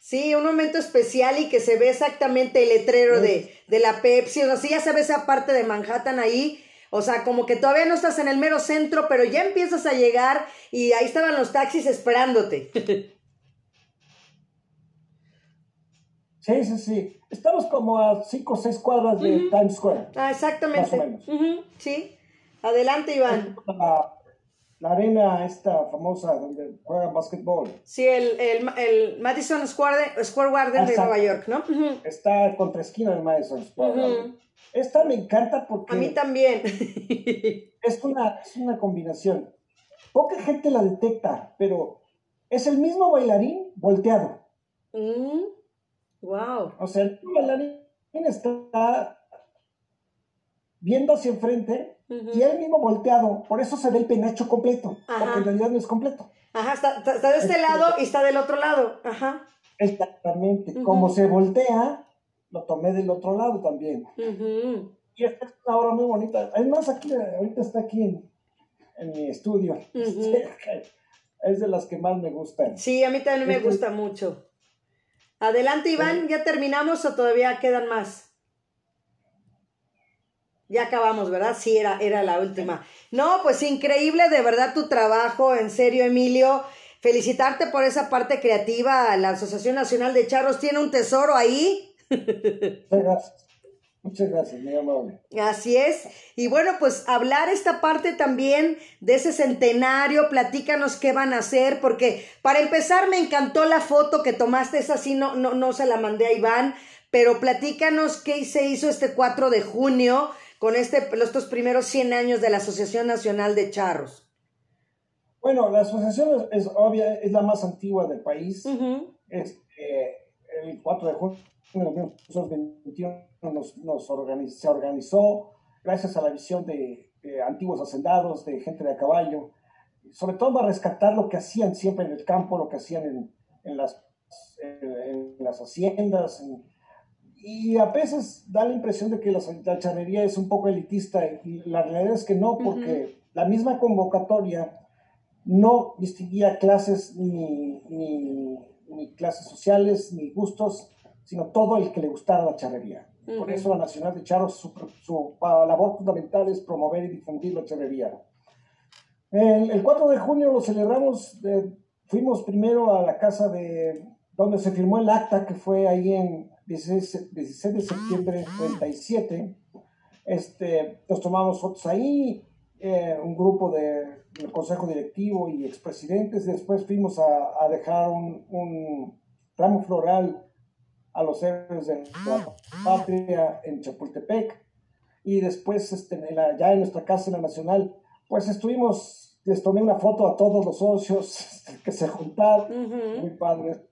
S2: Sí, un momento especial y que se ve exactamente el letrero de, la Pepsi. O sea, sí ya se ve esa parte de Manhattan ahí. O sea, como que todavía no estás en el mero centro, pero ya empiezas a llegar y ahí estaban los taxis esperándote.
S3: Sí, sí, sí. Estamos como a cinco o seis cuadras de Times Square.
S2: Ah, exactamente. Sí. Adelante, Iván
S3: la arena esta famosa donde juegan básquetbol.
S2: Sí, el, el, Madison Square, Square Garden de Nueva York, ¿no?
S3: Está contra esquina del Madison Square Esta me encanta porque...
S2: A mí también.
S3: es, una, es una combinación. Poca gente la detecta, pero es el mismo bailarín volteado.
S2: Wow.
S3: O sea, el bailarín está viendo hacia enfrente y él mismo volteado. Por eso se ve el penacho completo, porque en realidad no es completo.
S2: Ajá, está, de este lado y está del otro lado. Ajá.
S3: Exactamente. Como se voltea, lo tomé del otro lado también. Y esta es una obra muy bonita. Además, aquí, ahorita está aquí en, mi estudio. es de las que más me gustan.
S2: Sí, a mí también me gusta mucho. Adelante, Iván, ¿ya terminamos o todavía quedan más? Ya acabamos, ¿verdad? Sí, era, era la última. No, pues increíble de verdad tu trabajo, en serio, Emilio. Felicitarte por esa parte creativa. La Asociación Nacional de Charros tiene un tesoro ahí.
S3: Gracias. Muchas gracias, muy amable.
S2: Así es. Y bueno, pues hablar esta parte también de ese centenario, platícanos qué van a hacer, porque para empezar me encantó la foto que tomaste, esa sí no, no, no se la mandé a Iván, pero platícanos qué se hizo este 4 de junio con este, estos primeros 100 años de la Asociación Nacional de Charros?
S3: Bueno, la asociación es, obvia, es la más antigua del país. Este, el 4 de junio de 1921 nos, nos se organizó gracias a la visión de, antiguos hacendados, de gente de a caballo, sobre todo para rescatar lo que hacían siempre en el campo, lo que hacían en, en las, en, las haciendas, en, y a veces da la impresión de que la, charrería es un poco elitista y la realidad es que no, porque la misma convocatoria no distinguía clases ni, ni, clases sociales ni gustos, sino todo el que le gustara la charrería. Por eso la Nacional de Charros, su, su, labor fundamental es promover y difundir la charrería. El, el 4 de junio lo celebramos, fuimos primero a la casa de donde se firmó el acta, que fue ahí en 16, de septiembre de 37. Este, nos tomamos fotos ahí, eh, un grupo de, del consejo directivo y expresidentes. Después fuimos a, a dejar un, un, ramo floral a los héroes de la patria en Chapultepec. Y después, este, ya en nuestra casa en la Nacional, pues estuvimos, les tomé una foto a todos los socios que se juntaron, muy padre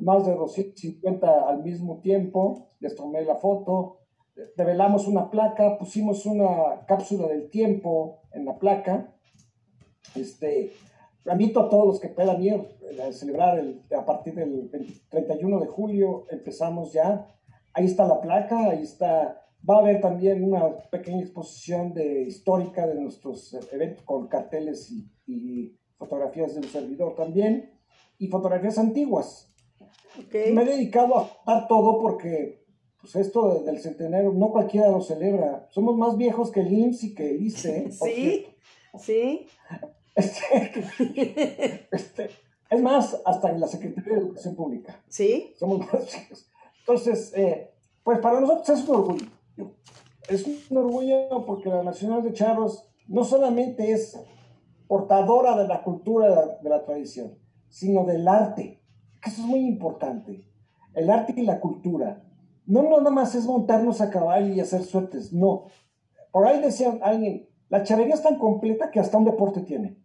S3: más de 250 al mismo tiempo, les tomé la foto, revelamos una placa, pusimos una cápsula del tiempo en la placa. Este, invito a todos los que puedan ir a celebrar el, a partir del 31 de julio, empezamos ya. Ahí está la placa, ahí está, va a haber también una pequeña exposición de, histórica de nuestros eventos con carteles y, y fotografías del servidor también, y fotografías antiguas. Me he dedicado a dar todo porque pues esto del centenario no cualquiera lo celebra. Somos más viejos que el IMSS y que el ICE.
S2: Sí, sí.
S3: Este, este, es más, hasta en la Secretaría de Educación Pública.
S2: Sí.
S3: Somos más viejos. Entonces, eh, pues para nosotros es un orgullo. Es un orgullo porque la Nacional de Charros no solamente es portadora de la cultura de la tradición, sino del arte eso es muy importante. El arte y la cultura. No nada más es montarnos a caballo y hacer suertes, no. Por ahí decía alguien, la charrería es tan completa que hasta un deporte tiene.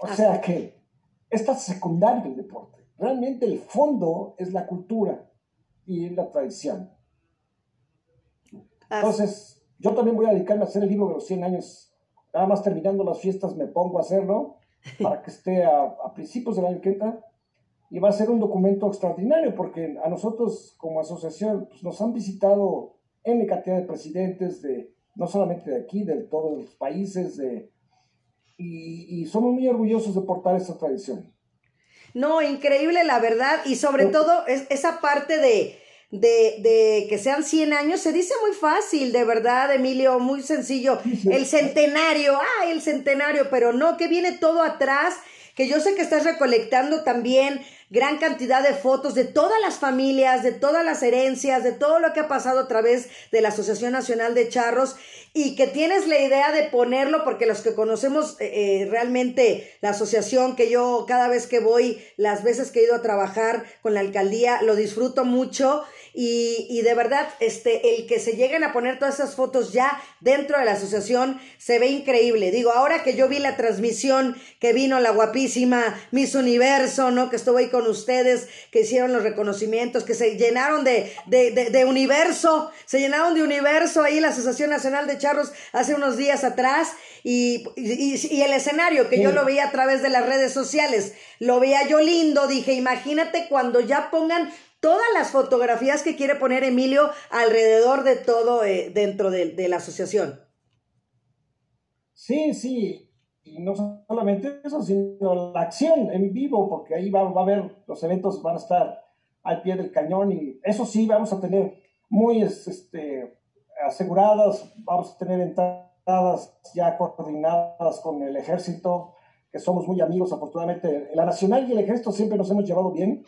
S3: O sea que está secundario el deporte. Realmente el fondo es la cultura y la tradición. Entonces, yo también voy a dedicarme a hacer el libro de los 100 años. Nada más terminando las fiestas me pongo a hacerlo para que esté a, a principios del año que entra y va a ser un documento extraordinario porque a nosotros como asociación pues, nos han visitado N cantidad de presidentes de, no solamente de aquí, de todos los países, y, y somos muy orgullosos de portar esta tradición.
S2: No, increíble la verdad, y sobre todo es, esa parte de, de, de, que sean 100 años, se dice muy fácil, de verdad, Emilio, muy sencillo. El centenario, ah, el centenario, pero no, que viene todo atrás, que yo sé que estás recolectando también gran cantidad de fotos de todas las familias, de todas las herencias, de todo lo que ha pasado a través de la Asociación Nacional de Charros y que tienes la idea de ponerlo porque los que conocemos eh, eh, realmente la asociación que yo cada vez que voy, las veces que he ido a trabajar con la alcaldía, lo disfruto mucho y, y de verdad, este, el que se lleguen a poner todas esas fotos ya dentro de la asociación se ve increíble. Digo, ahora que yo vi la transmisión que vino la guapísima Miss Universo, ¿no? Que estuvo ahí con ustedes, que hicieron los reconocimientos, que se llenaron de, de, de, universo, se llenaron de universo ahí la Asociación Nacional de Charros hace unos días atrás y, y, el escenario que yo lo veía a través de las redes sociales, lo veía yo lindo, dije, imagínate cuando ya pongan todas las fotografías que quiere poner Emilio alrededor de todo eh, dentro de, la asociación.
S3: Sí, sí, y no solamente eso, sino la acción en vivo, porque ahí va, va, a haber, los eventos van a estar al pie del cañón y eso sí, vamos a tener muy este, aseguradas, vamos a tener entradas ya coordinadas con el ejército, somos muy amigos, afortunadamente. La Nacional y el Ejército siempre nos hemos llevado bien,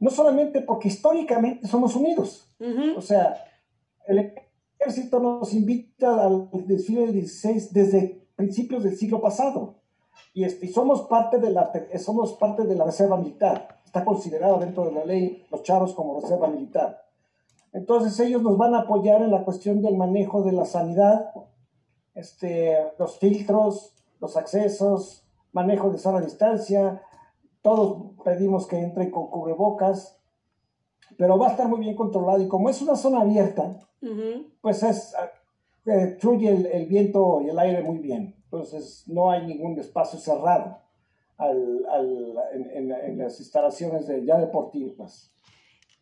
S3: no solamente porque históricamente somos unidos, o sea, el Ejército nos invita al desfile 16 desde principios del siglo pasado y, este, somos, parte de la, somos parte de la Reserva Militar, está considerado dentro de la ley los charros como Reserva Militar. Entonces ellos nos van a apoyar en la cuestión del manejo de la sanidad, este, los filtros, los accesos, manejo de sana distancia, todos pedimos que entre con cubrebocas, pero va a estar muy bien controlado y como es una zona abierta, pues es, eh, fluye el, viento y el aire muy bien, entonces no hay ningún espacio cerrado en, las instalaciones de, ya deportivas.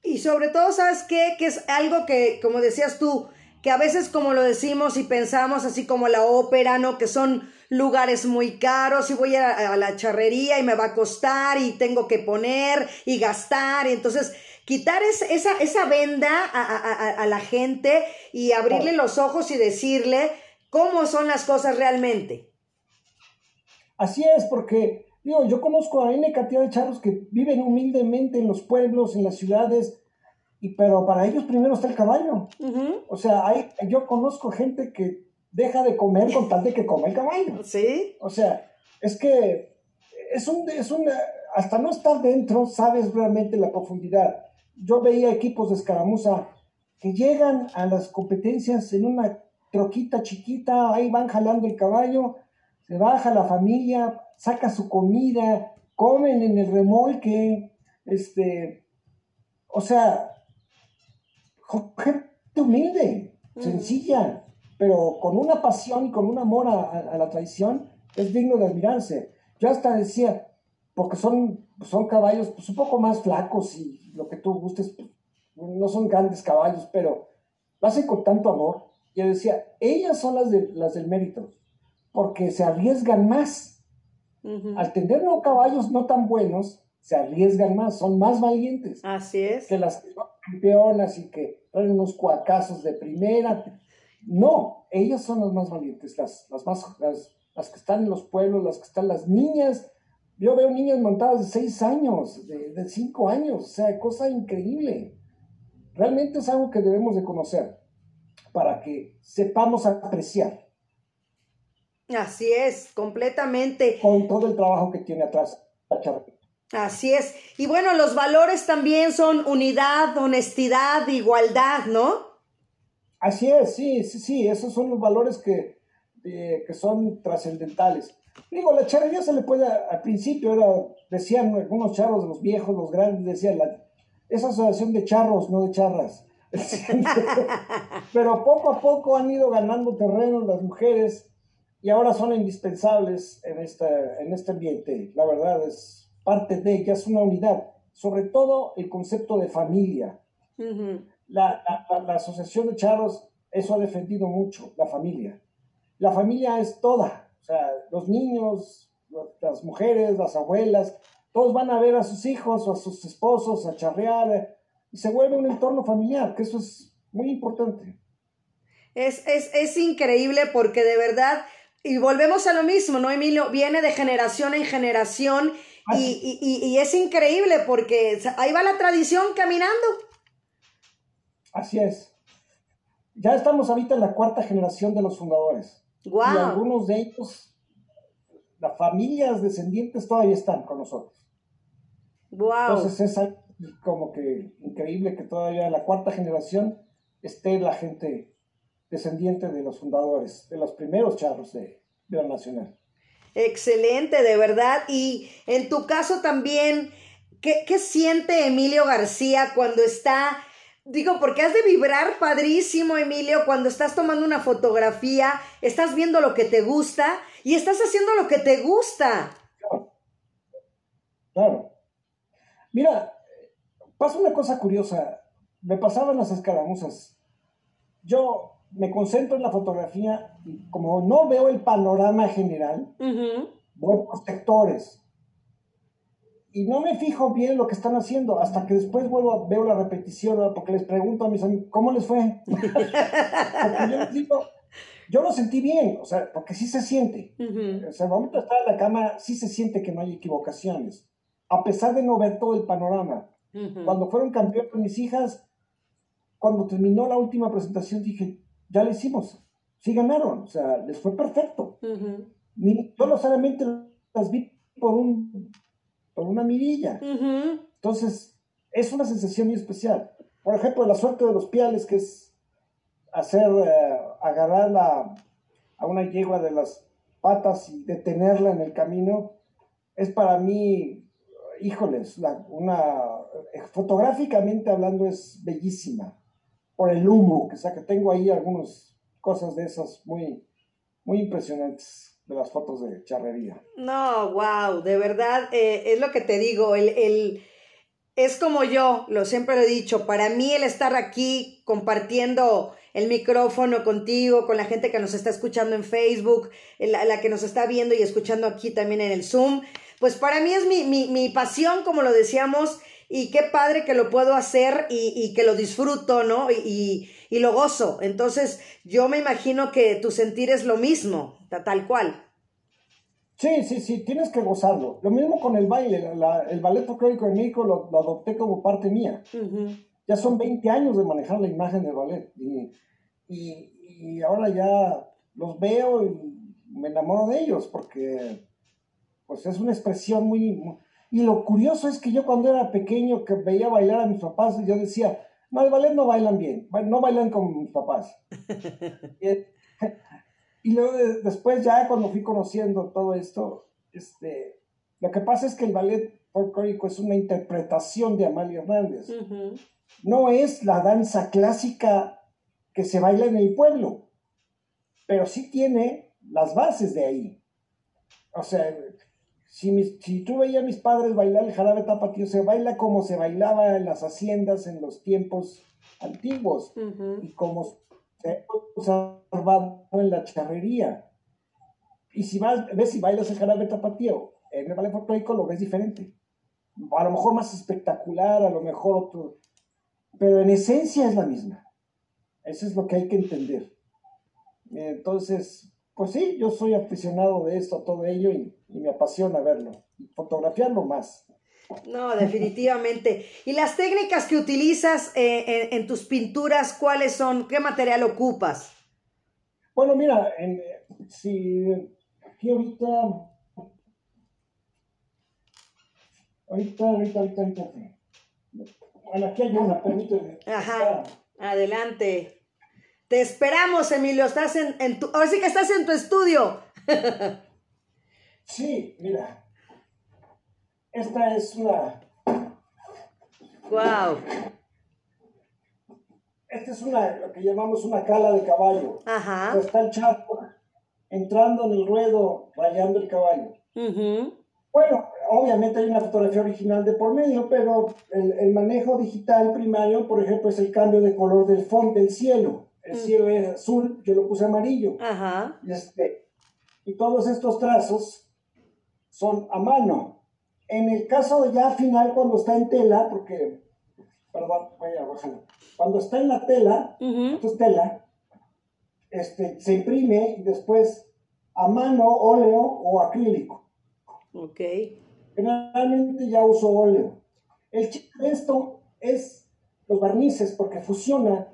S2: Y sobre todo, ¿sabes qué? Que es algo que, como decías tú, que a veces como lo decimos y pensamos así como la ópera, ¿no? Que son lugares muy caros y voy a, la charrería y me va a costar y tengo que poner y gastar. Entonces, quitar esa, esa venda a, la gente y abrirle los ojos y decirle cómo son las cosas realmente.
S3: Así es, porque digo, yo conozco a N cantidad de charros que viven humildemente en los pueblos, en las ciudades, y, pero para ellos primero está el caballo. O sea, hay, yo conozco gente que deja de comer con tal de que come el caballo.
S2: Sí.
S3: O sea, es que es un, es un, hasta no estar dentro, sabes realmente la profundidad. Yo veía equipos de escaramuza que llegan a las competencias en una troquita chiquita, ahí van jalando el caballo, se baja la familia, saca su comida, comen en el remolque, este, o sea, gente humilde, sencilla, pero con una pasión y con un amor a, la tradición, es digno de admirarse. Yo hasta decía, porque son, son caballos pues, un poco más flacos y lo que tú gustes, pues, no son grandes caballos, pero lo hacen con tanto amor. Yo decía, ellas son las, de, las del mérito, porque se arriesgan más. Al tener no caballos no tan buenos, se arriesgan más, son más valientes.
S2: Así es.
S3: Que las campeonas y que traen unos cuacazos de primera. No, ellas son las más valientes, las, las, más, las, que están en los pueblos, las que están las niñas. Yo veo niñas montadas de seis años, de, cinco años, o sea, cosa increíble. Realmente es algo que debemos de conocer para que sepamos apreciar.
S2: Así es, completamente.
S3: Con todo el trabajo que tiene atrás la
S2: Así es. Y bueno, los valores también son unidad, honestidad, igualdad, ¿no?
S3: Así es, sí, sí, sí, esos son los valores que, eh, que son trascendentales. Digo, la charrería se le puede, al principio era, decían algunos charros, los viejos, los grandes, decían, la, esa asociación de charros, no de charras. Pero poco a poco han ido ganando terreno las mujeres y ahora son indispensables en, esta, en este ambiente. La verdad es parte de ella, es una unidad, sobre todo el concepto de familia. La, la, Asociación de Charros eso ha defendido mucho la familia. La familia es toda, o sea, los niños, las mujeres, las abuelas, todos van a ver a sus hijos o a sus esposos a charrear y se vuelve un entorno familiar, que eso es muy importante.
S2: Es, es, increíble porque de verdad, y volvemos a lo mismo, ¿no, Emilio? Viene de generación en generación y, y, es increíble porque ahí va la tradición caminando.
S3: Así es. Ya estamos ahorita en la cuarta generación de los fundadores. Y algunos de ellos, las familias descendientes todavía están con nosotros.
S2: Wow.
S3: Entonces es como que increíble que todavía en la cuarta generación esté la gente descendiente de los fundadores, de los primeros charros de, de la Nacional.
S2: Excelente, de verdad. Y en tu caso también, ¿qué, ¿qué, siente Emilio García cuando está Digo, porque has de vibrar padrísimo, Emilio, cuando estás tomando una fotografía, estás viendo lo que te gusta y estás haciendo lo que te gusta.
S3: Claro. Mira, pasa una cosa curiosa. Me pasaban las escaramuzas. Yo me concentro en la fotografía y como no veo el panorama general, voy por sectores y no me fijo bien lo que están haciendo hasta que después vuelvo, veo la repetición, porque les pregunto a mis amigos, ¿cómo les fue? yo les digo, yo lo sentí bien, o sea, porque sí se siente. O sea, el momento de estar en la cama, sí se siente que no hay equivocaciones, a pesar de no ver todo el panorama. Cuando fueron campeones mis hijas, cuando terminó la última presentación, dije, ya lo hicimos, sí ganaron, o sea, les fue perfecto. yo no solamente las vi por un por una mirilla. Entonces, es una sensación muy especial. Por ejemplo, la suerte de los piales, que es hacer, eh, agarrar a una yegua de las patas y detenerla en el camino, es para mí, híjoles, una, eh, fotográficamente hablando es bellísima, por el humo, que, sea, que tengo ahí algunas cosas de esas muy, muy impresionantes de las fotos de charrería.
S2: No, wow, de verdad, eh, es lo que te digo, el, el, es como yo, lo siempre lo he dicho, para mí el estar aquí compartiendo el micrófono contigo, con la gente que nos está escuchando en Facebook, la, la que nos está viendo y escuchando aquí también en el Zoom, pues para mí es mi, mi, mi pasión, como lo decíamos, y qué padre que lo puedo hacer y, y que lo disfruto, ¿no? Y, y, lo gozo. Entonces, yo me imagino que tu sentir es lo mismo, tal cual.
S3: Sí, sí, sí, tienes que gozarlo. Lo mismo con el baile, el ballet folclórico de México lo, adopté como parte mía. Ya son 20 años de manejar la imagen del ballet y, y, ahora ya los veo y me enamoro de ellos porque pues es una expresión muy y lo curioso es que yo cuando era pequeño, que veía bailar a mis papás, yo decía, no, el ballet no bailan bien, no bailan como mis papás. y, luego después ya cuando fui conociendo todo esto, este, lo que pasa es que el ballet folclórico es una interpretación de Amalia Hernández. No es la danza clásica que se baila en el pueblo, pero sí tiene las bases de ahí. O sea, si, si tú veías a mis padres bailar el jarabe tapatío, se baila como se bailaba en las haciendas en los tiempos antiguos y como se en la charrería. Y si vas, ves si bailas el jarabe tapatío, en el ballet folclórico lo ves diferente. A lo mejor más espectacular, a lo mejor otro. Pero en esencia es la misma. Eso es lo que hay que entender. Entonces, pues sí, yo soy aficionado de esto, todo ello, y, me apasiona verlo, fotografiarlo más.
S2: No, definitivamente. ¿Y las técnicas que utilizas eh, en, tus pinturas, cuáles son? ¿Qué material ocupas?
S3: Bueno, mira, si aquí ahorita, ahorita, ahorita, ahorita, ahorita, bueno, aquí hay una, permíteme.
S2: Ajá, adelante. Te esperamos, Emilio. Estás en, en tu. Ahora sí que estás en tu estudio.
S3: sí, mira. Esta es una.
S2: Wow.
S3: Esta es una, lo que llamamos una cala de caballo.
S2: Ajá.
S3: Está el chapo entrando en el ruedo, rayando el caballo. Bueno, obviamente hay una fotografía original de por medio, pero el, el, manejo digital primario, por ejemplo, es el cambio de color del fondo del cielo. el cielo es azul, yo lo puse amarillo.
S2: Ajá.
S3: Este, y todos estos trazos son a mano. En el caso ya final, cuando está en tela, porque, perdón, voy a bajarlo. Cuando está en la tela, esto es tela, este, se imprime y después a mano, óleo o acrílico.
S2: Ok.
S3: Generalmente ya uso óleo. El chiste de esto es los barnices, porque fusiona,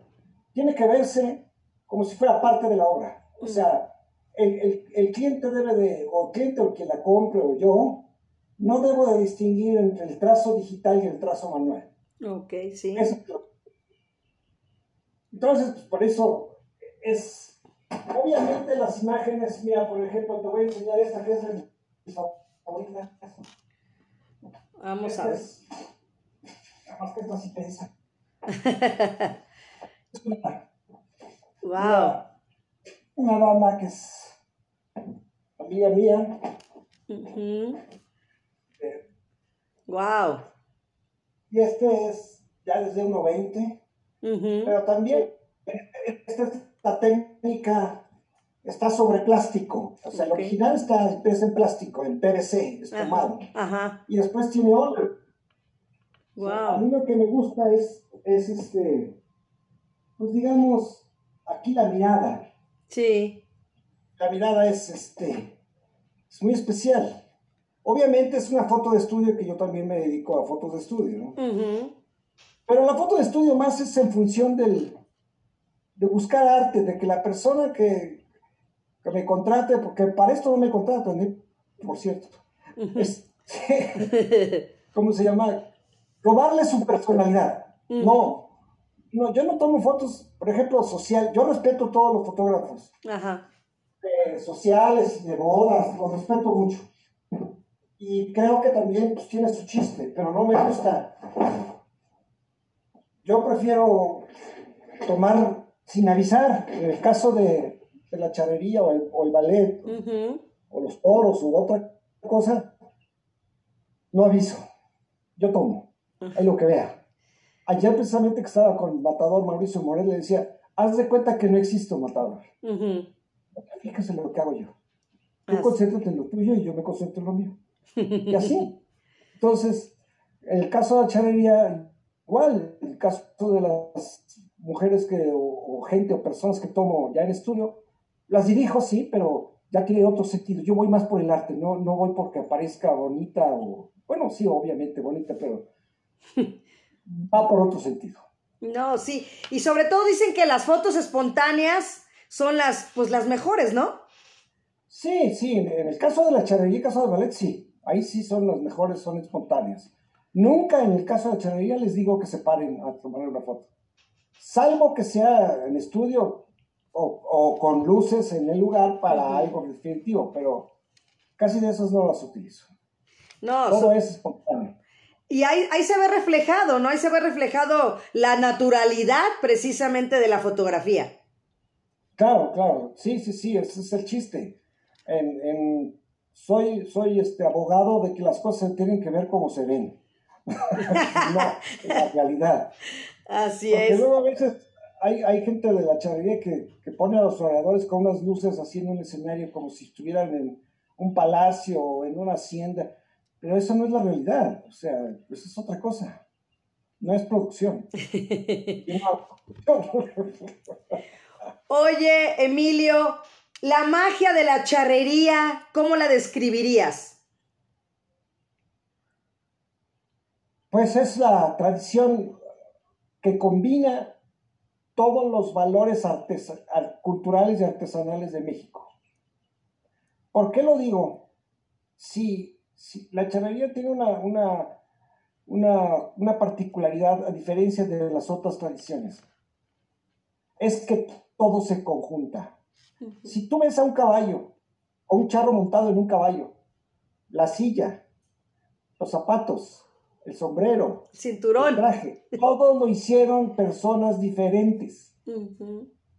S3: tiene que verse como si fuera parte de la obra. O sea, el, el- el cliente debe de, o el cliente o quien la compre o yo, no debo de distinguir entre el trazo digital y el trazo manual.
S2: Ok, sí.
S3: Eso es lo- Entonces, pues por eso es, obviamente las imágenes, mira, por ejemplo, te voy a enseñar esta que es de mis favoritas.
S2: Vamos
S3: Esta
S2: a ver.
S3: es- nada más que. Es una-
S2: Wow.
S3: una, una dama que es amiga mía.
S2: Ujú.
S3: eh,
S2: Wow.
S3: y este es ya desde 1.20.
S2: Ujú.
S3: Pero también esta, esta técnica está sobre plástico. O sea, el original está es en plástico, en PVC, espumado.
S2: Ajá. Ajá.
S3: Y después tiene óleo. O sea, a mí
S2: Wow.
S3: lo que me gusta es, es este, pues digamos, aquí la mirada.
S2: Sí.
S3: La mirada es, este, es muy especial. Obviamente es una foto de estudio que yo también me dedico a fotos de estudio, ¿no? Pero la foto de estudio más es en función del, de buscar arte, de que la persona que, que me contrate, porque para esto no me contratan, ¿eh? por cierto, es, ¿cómo se llama? Robarle su personalidad. No, no, yo no tomo fotos, por ejemplo, social, yo respeto a todos los fotógrafos,
S2: Ajá.
S3: eh, sociales, de bodas, los respeto mucho. Y creo que también pues, tiene su chiste, pero no me gusta. Yo prefiero tomar sin avisar, en el caso de, de la charrería o el, o el ballet, o los toros u otra cosa, no aviso. Yo tomo, es lo que vea. Ayer precisamente que estaba con el matador Mauricio Morel, le decía, haz de cuenta que no existo matador.
S2: Ujú.
S3: Fíjese lo que hago yo. Tú concéntrate en lo tuyo y yo me concentro en lo mío. Y así. Entonces, el caso de la charrería, igual, el caso de las mujeres que, o, o gente o personas que tomo ya en estudio, las dirijo, sí, pero ya tiene otro sentido. Yo voy más por el arte, no, no voy porque aparezca bonita o, bueno, sí, obviamente bonita, pero va por otro sentido.
S2: No, sí. Y sobre todo dicen que las fotos espontáneas son las, pues, las mejores, ¿no?
S3: Sí, sí, en, el caso de la charrería y el caso de ballet, sí. Ahí sí son las mejores, son espontáneas. Nunca en el caso de charrería les digo que se paren a tomar una foto. Salvo que sea en estudio o, o con luces en el lugar para algo definitivo, pero casi de esas no las utilizo.
S2: No,
S3: Todo
S2: so-
S3: es espontáneo.
S2: y ahí, ahí se ve reflejado, ¿no? Ahí se ve reflejado la naturalidad precisamente de la fotografía.
S3: Claro, claro, sí, sí, sí, ese es el chiste. En, en- soy soy este, abogado de que las cosas se tienen que ver como se ven. no, en la realidad.
S2: Así
S3: Porque
S2: es.
S3: luego a veces hay, hay gente de la charrería que, que pone a los oradores con unas luces así en un escenario como si estuvieran en un palacio o en una hacienda. Pero eso no es la realidad. O sea, eso es otra cosa. No es producción.
S2: Oye, Emilio, la magia de la charrería, ¿cómo la describirías?
S3: Pues es la tradición que combina todos los valores culturales y artesanales de México. ¿Por qué lo digo? Si, la charrería tiene una, una, una particularidad a diferencia de las otras tradiciones, es que todo se conjunta. Si tú ves a un caballo o un charro montado en un caballo, la silla, los zapatos, el sombrero, el
S2: Cinturón.
S3: traje, todo lo hicieron personas diferentes.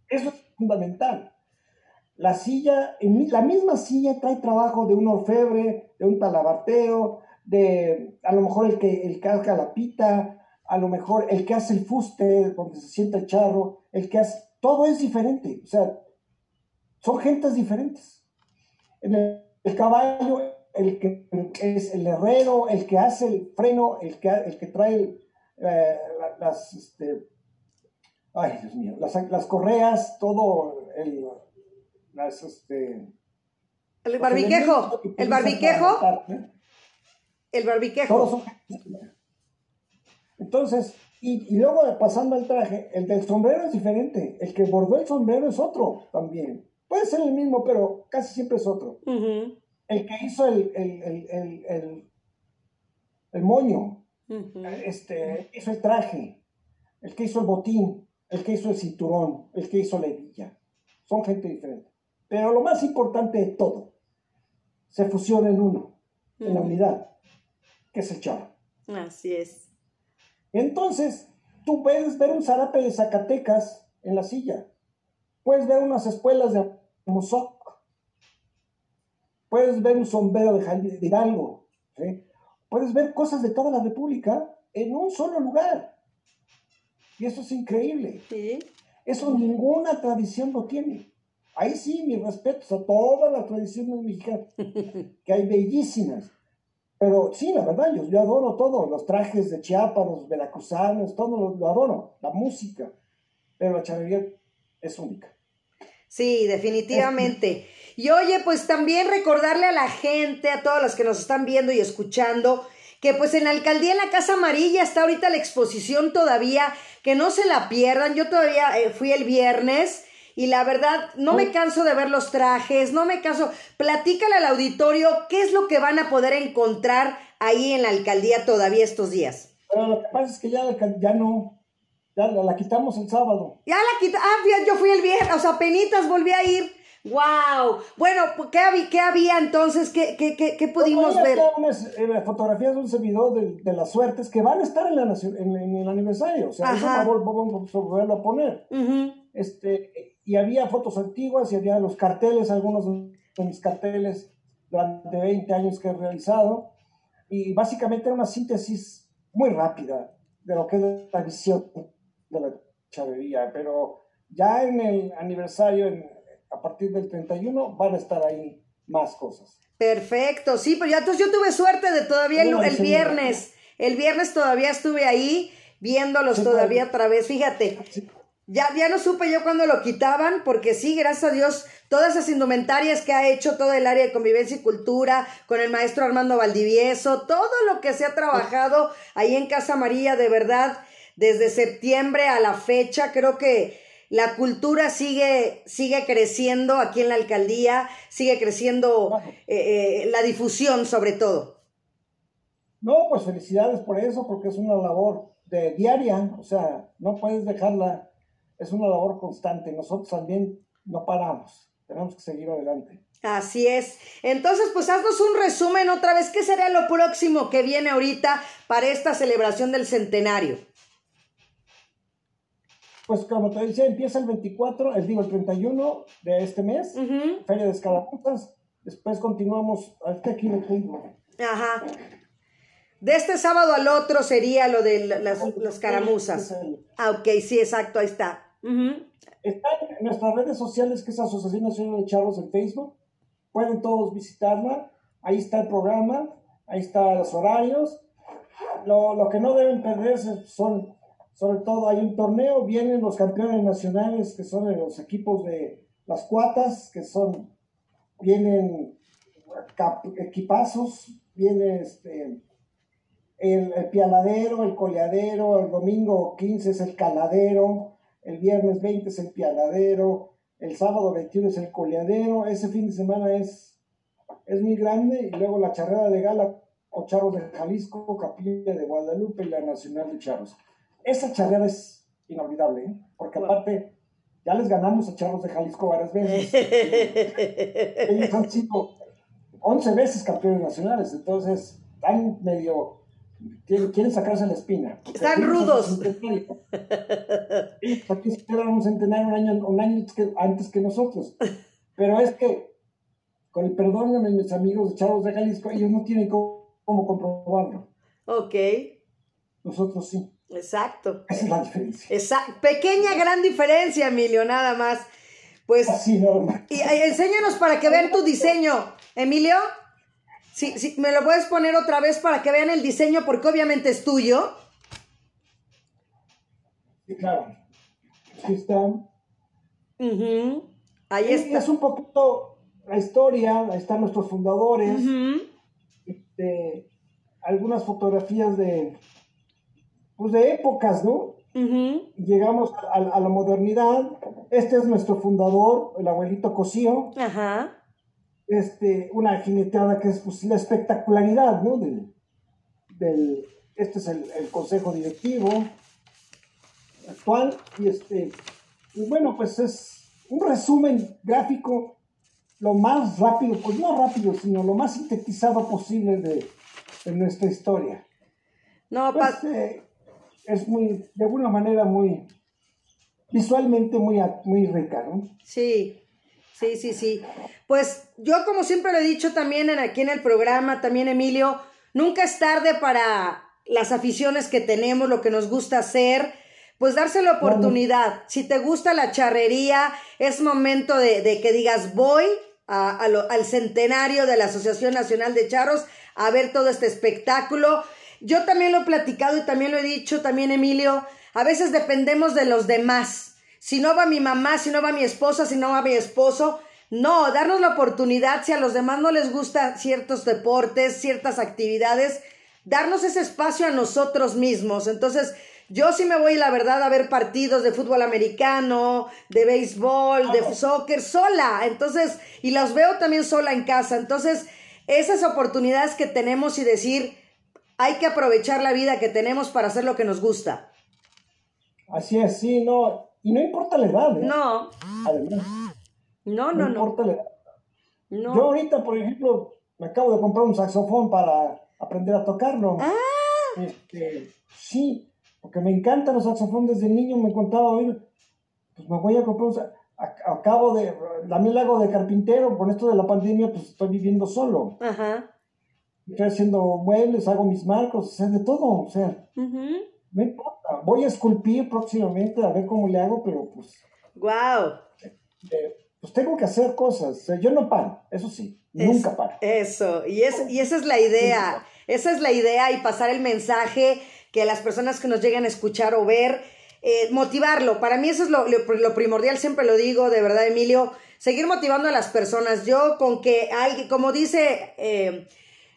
S3: Eso es fundamental. La silla, la misma silla trae trabajo de un orfebre, de un talabarteo, de a lo mejor el que, el haga la pita, a lo mejor el que hace el fuste donde se sienta el charro, el que hace, todo es diferente, o sea, son gentes diferentes. En el, caballo, el que es el herrero, el que hace el freno, el que, el que trae eh, las, este, ay Dios mío, las, correas, todo el, las, este,
S2: el barbiquejo, el barbiquejo, el barbiquejo.
S3: Entonces, y, luego pasando al traje, el del sombrero es diferente. El que bordó el sombrero es otro también. Puede ser el mismo, pero casi siempre es otro. El que hizo el, el, moño, este, hizo el traje, el que hizo el botín, el que hizo el cinturón, el que hizo la hebilla. Son gente diferente. Pero lo más importante de todo, se fusiona en uno, en la unidad, que es el charro.
S2: Así es.
S3: Entonces, tú puedes ver un zarape de Zacatecas en la silla. Puedes ver unas espuelas de Mozoc. Puedes ver un sombrero de, Hidalgo. Puedes ver cosas de toda la República en un solo lugar. Y eso es increíble. Eso ninguna tradición lo tiene. Ahí sí, mis respetos a todas las tradiciones mexicanas, que hay bellísimas. Pero sí, la verdad, yo, yo adoro todo, los trajes de Chiapas, los veracruzanos, todo lo, adoro, la música, pero la charrería es única.
S2: Sí, definitivamente. Y oye, pues también recordarle a la gente, a todos los que nos están viendo y escuchando, que pues en la alcaldía en la Casa Amarilla está ahorita la exposición todavía, que no se la pierdan. Yo todavía eh, fui el viernes y la verdad, no me canso de ver los trajes, no me canso. Platícale al auditorio qué es lo que van a poder encontrar ahí en la alcaldía todavía estos días.
S3: Pero lo que pasa es que ya, ya no, ya la, quitamos el sábado.
S2: Ya la quitamos, ah, yo fui el viernes, o sea, penitas volví a ir. ¡Wow! Bueno, ¿qué había, qué había entonces? ¿Qué, qué, qué, qué pudimos ver?
S3: Unas eh, fotografías de un servidor de, de, las suertes que van a estar en, la, en, el aniversario. O sea, Ajá. eso vamos a volverlo a poner. este, y había fotos antiguas y había los carteles, algunos de mis carteles durante 20 años que he realizado. Y básicamente era una síntesis muy rápida de lo que es la visión de la chavería. Pero ya en el aniversario, a partir del 31, van a estar ahí más cosas.
S2: Perfecto, sí, pero ya entonces yo tuve suerte de todavía el, viernes. El viernes todavía estuve ahí viéndolos todavía otra vez. Fíjate, ya, ya no supe yo cuándo lo quitaban, porque sí, gracias a Dios, todas esas indumentarias que ha hecho todo el área de convivencia y cultura, con el maestro Armando Valdivieso, todo lo que se ha trabajado ahí en Casa María, de verdad, desde septiembre a la fecha, creo que la cultura sigue, sigue creciendo aquí en la alcaldía, sigue creciendo eh, eh, la difusión sobre todo.
S3: No, pues felicidades por eso, porque es una labor de diaria, o sea, no puedes dejarla es una labor constante. Nosotros también no paramos. Tenemos que seguir adelante.
S2: Así es. Entonces, pues haznos un resumen otra vez. ¿Qué será lo próximo que viene ahorita para esta celebración del centenario?
S3: Pues como te decía, empieza el 24, el digo el 31 de este mes, Feria de Escaramutas. Después continuamos, hasta aquí lo tengo.
S2: Ajá. De este sábado al otro sería lo de las, las caramuzas. Ah, ok, sí, exacto, ahí está.
S3: Está en nuestras redes sociales, que es Asociación Nacional de Charros en Facebook. Pueden todos visitarla. Ahí está el programa, ahí están los horarios. Lo, lo, que no deben perderse son, sobre todo, hay un torneo, vienen los campeones nacionales, que son los equipos de las cuatas, que son, vienen equipazos, viene este, el, pialadero, el coleadero, el domingo 15 es el caladero, el viernes 20 es el pialadero, el sábado 21 es el coleadero, ese fin de semana es, es muy grande, y luego la charrera de gala o Charros de Jalisco, Capilla de Guadalupe y la Nacional de Charros. Esa charrera es inolvidable, ¿eh? porque aparte ya les ganamos a Charros de Jalisco varias veces. Ellos han sido 11 veces campeones nacionales, entonces están medio quieren sacarse la espina.
S2: Están rudos.
S3: Aquí esperan un centenario un año, un año antes que nosotros. Pero es que, con el perdón de mis amigos de Chavos de Jalisco, ellos no tienen cómo, comprobarlo.
S2: Ok.
S3: nosotros sí.
S2: Exacto.
S3: Esa es la diferencia.
S2: Esa pequeña gran diferencia, Emilio, nada más. Pues
S3: Así más.
S2: y, enséñanos para que vean tu diseño, Emilio. Sí, sí, me lo puedes poner otra vez para que vean el diseño porque obviamente es tuyo.
S3: Sí, claro. Aquí está.
S2: Ujú. Ahí
S3: Y
S2: está.
S3: Es un poquito la historia, ahí están nuestros fundadores,
S2: Ujú.
S3: este, algunas fotografías de, pues de épocas, ¿no? Llegamos a, a la modernidad. Este es nuestro fundador, el abuelito Cosío.
S2: Ajá.
S3: Este, una jineteada que es pues, la espectacularidad, ¿no? Del, del- este es el, el consejo directivo actual. Y este, y bueno, pues es un resumen gráfico lo más rápido, pues no rápido, sino lo más sintetizado posible de, de nuestra historia.
S2: No,
S3: Pues, eh, es muy, de alguna manera muy, visualmente muy, muy rica, ¿no?
S2: Sí, sí, sí, sí. Pues yo como siempre lo he dicho también en, aquí en el programa, también Emilio, nunca es tarde para las aficiones que tenemos, lo que nos gusta hacer, pues darse la oportunidad. Si te gusta la charrería, es momento de, de que digas voy a- a lo- al centenario de la Asociación Nacional de Charros a ver todo este espectáculo. Yo también lo he platicado y también lo he dicho, también Emilio, a veces dependemos de los demás. Si no va mi mamá, si no va mi esposa, si no va mi esposo, no, darnos la oportunidad, si a los demás no les gustan ciertos deportes, ciertas actividades, darnos ese espacio a nosotros mismos. Entonces, yo sí me voy, la verdad, a ver partidos de fútbol americano, de béisbol, de soccer, sola. Entonces, y los veo también sola en casa. Entonces, esas oportunidades que tenemos y decir, hay que aprovechar la vida que tenemos para hacer lo que nos gusta.
S3: Así es, sí, no, y no importa la edad, ¿eh?
S2: No,
S3: Además,
S2: no,
S3: no,
S2: no, no.
S3: importa la edad.
S2: no.
S3: Yo ahorita, por ejemplo, me acabo de comprar un saxofón para aprender a tocarlo.
S2: Ah.
S3: Este, sí, porque me encantan los saxofones desde niño, me contaba oír, pues me voy a comprar un sa- a- Acabo de, también lo hago de carpintero, con esto de la pandemia, pues estoy viviendo solo.
S2: Ajá.
S3: Estoy haciendo muebles, hago mis marcos, o sea, de todo, o sea,
S2: Ujú.
S3: no importa. Voy a esculpir próximamente a ver cómo le hago, pero pues,
S2: Guau.
S3: eh, pues tengo que hacer cosas. O sea, yo no paro, eso sí, nunca paro.
S2: Eso, y, es, y esa es la idea, esa es la idea y pasar el mensaje que las personas que nos lleguen a escuchar o ver, eh, motivarlo. Para mí eso es lo, lo- lo primordial, siempre lo digo, de verdad, Emilio, seguir motivando a las personas. Yo con que alguien, como dice eh,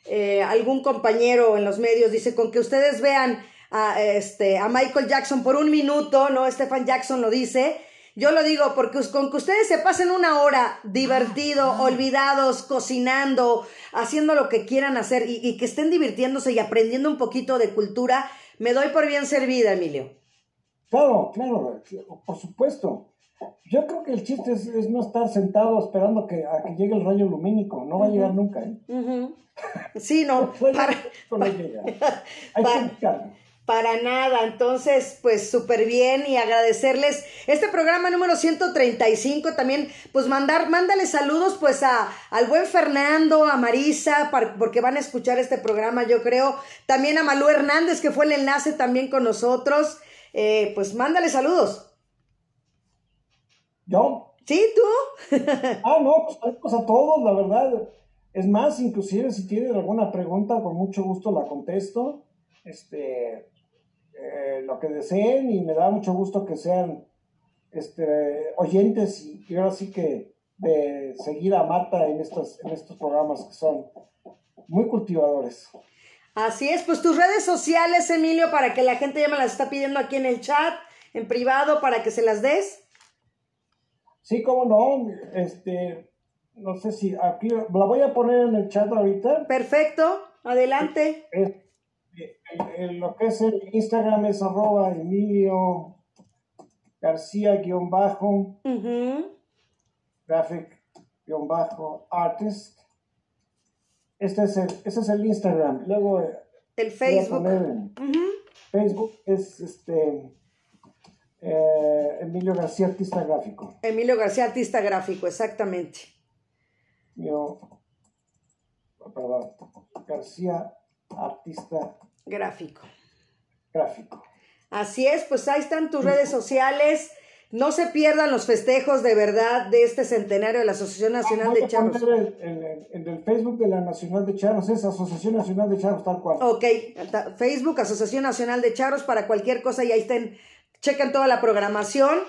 S2: eh, algún compañero en los medios, dice, con que ustedes vean a, este, a Michael Jackson por un minuto, ¿no? Stephen Jackson lo dice. Yo lo digo porque con que ustedes se pasen una hora divertido, olvidados, cocinando, haciendo lo que quieran hacer y, y que estén divirtiéndose y aprendiendo un poquito de cultura, me doy por bien servida, Emilio.
S3: Claro, claro, por supuesto. Yo creo que el chiste es, es no estar sentado esperando que, a que llegue el rayo lumínico. No va a llegar nunca. ¿eh?
S2: Sí, no, para,
S3: no llega. Hay
S2: pa-
S3: que buscarlo.
S2: para nada. Entonces, pues súper bien y agradecerles este programa número 135. También, pues mandar, mándale saludos pues a, al buen Fernando, a Marisa, porque van a escuchar este programa, yo creo. También a Malú Hernández, que fue el enlace también con nosotros. Eh, pues mándale saludos.
S3: ¿Yo?
S2: ¿Sí, tú?
S3: Ah, no, pues saludos a todos, la verdad. Es más, inclusive si tienen alguna pregunta, con mucho gusto la contesto. Este, eh, lo que deseen y me da mucho gusto que sean este, oyentes y, y ahora sí que de seguir a Marta en estos, en estos programas que son muy cultivadores.
S2: Así es, pues tus redes sociales, Emilio, para que la gente ya me las está pidiendo aquí en el chat, en privado, para que se las des.
S3: Sí, cómo no, este, no sé si aquí la voy a poner en el chat ahorita.
S2: Perfecto, adelante.
S3: Es- eh, el- el- lo que es el Instagram es arroba Emilio García guion bajo graphic guion bajo artist. Este es el, ese es el Instagram. Luego eh,
S2: El Facebook. Ujú.
S3: Facebook es este eh, Emilio García Artista Gráfico.
S2: Emilio García, artista gráfico, exactamente.
S3: Yo, perdón, García Artista
S2: Gráfico.
S3: gráfico.
S2: Así es, pues ahí están tus redes sociales. No se pierdan los festejos de verdad de este centenario de la Asociación Nacional
S3: Voy
S2: de Charros.
S3: En el, en el Facebook de la Nacional de Charros es Asociación Nacional de Charros, tal cual.
S2: Ok, Facebook, Asociación Nacional de Charros, para cualquier cosa y ahí estén, chequen toda la programación.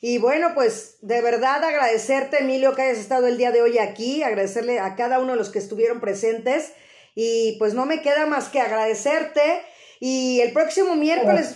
S2: Y bueno, pues de verdad agradecerte, Emilio, que hayas estado el día de hoy aquí, agradecerle a cada uno de los que estuvieron presentes. Y pues no me queda más que agradecerte. Y el próximo miércoles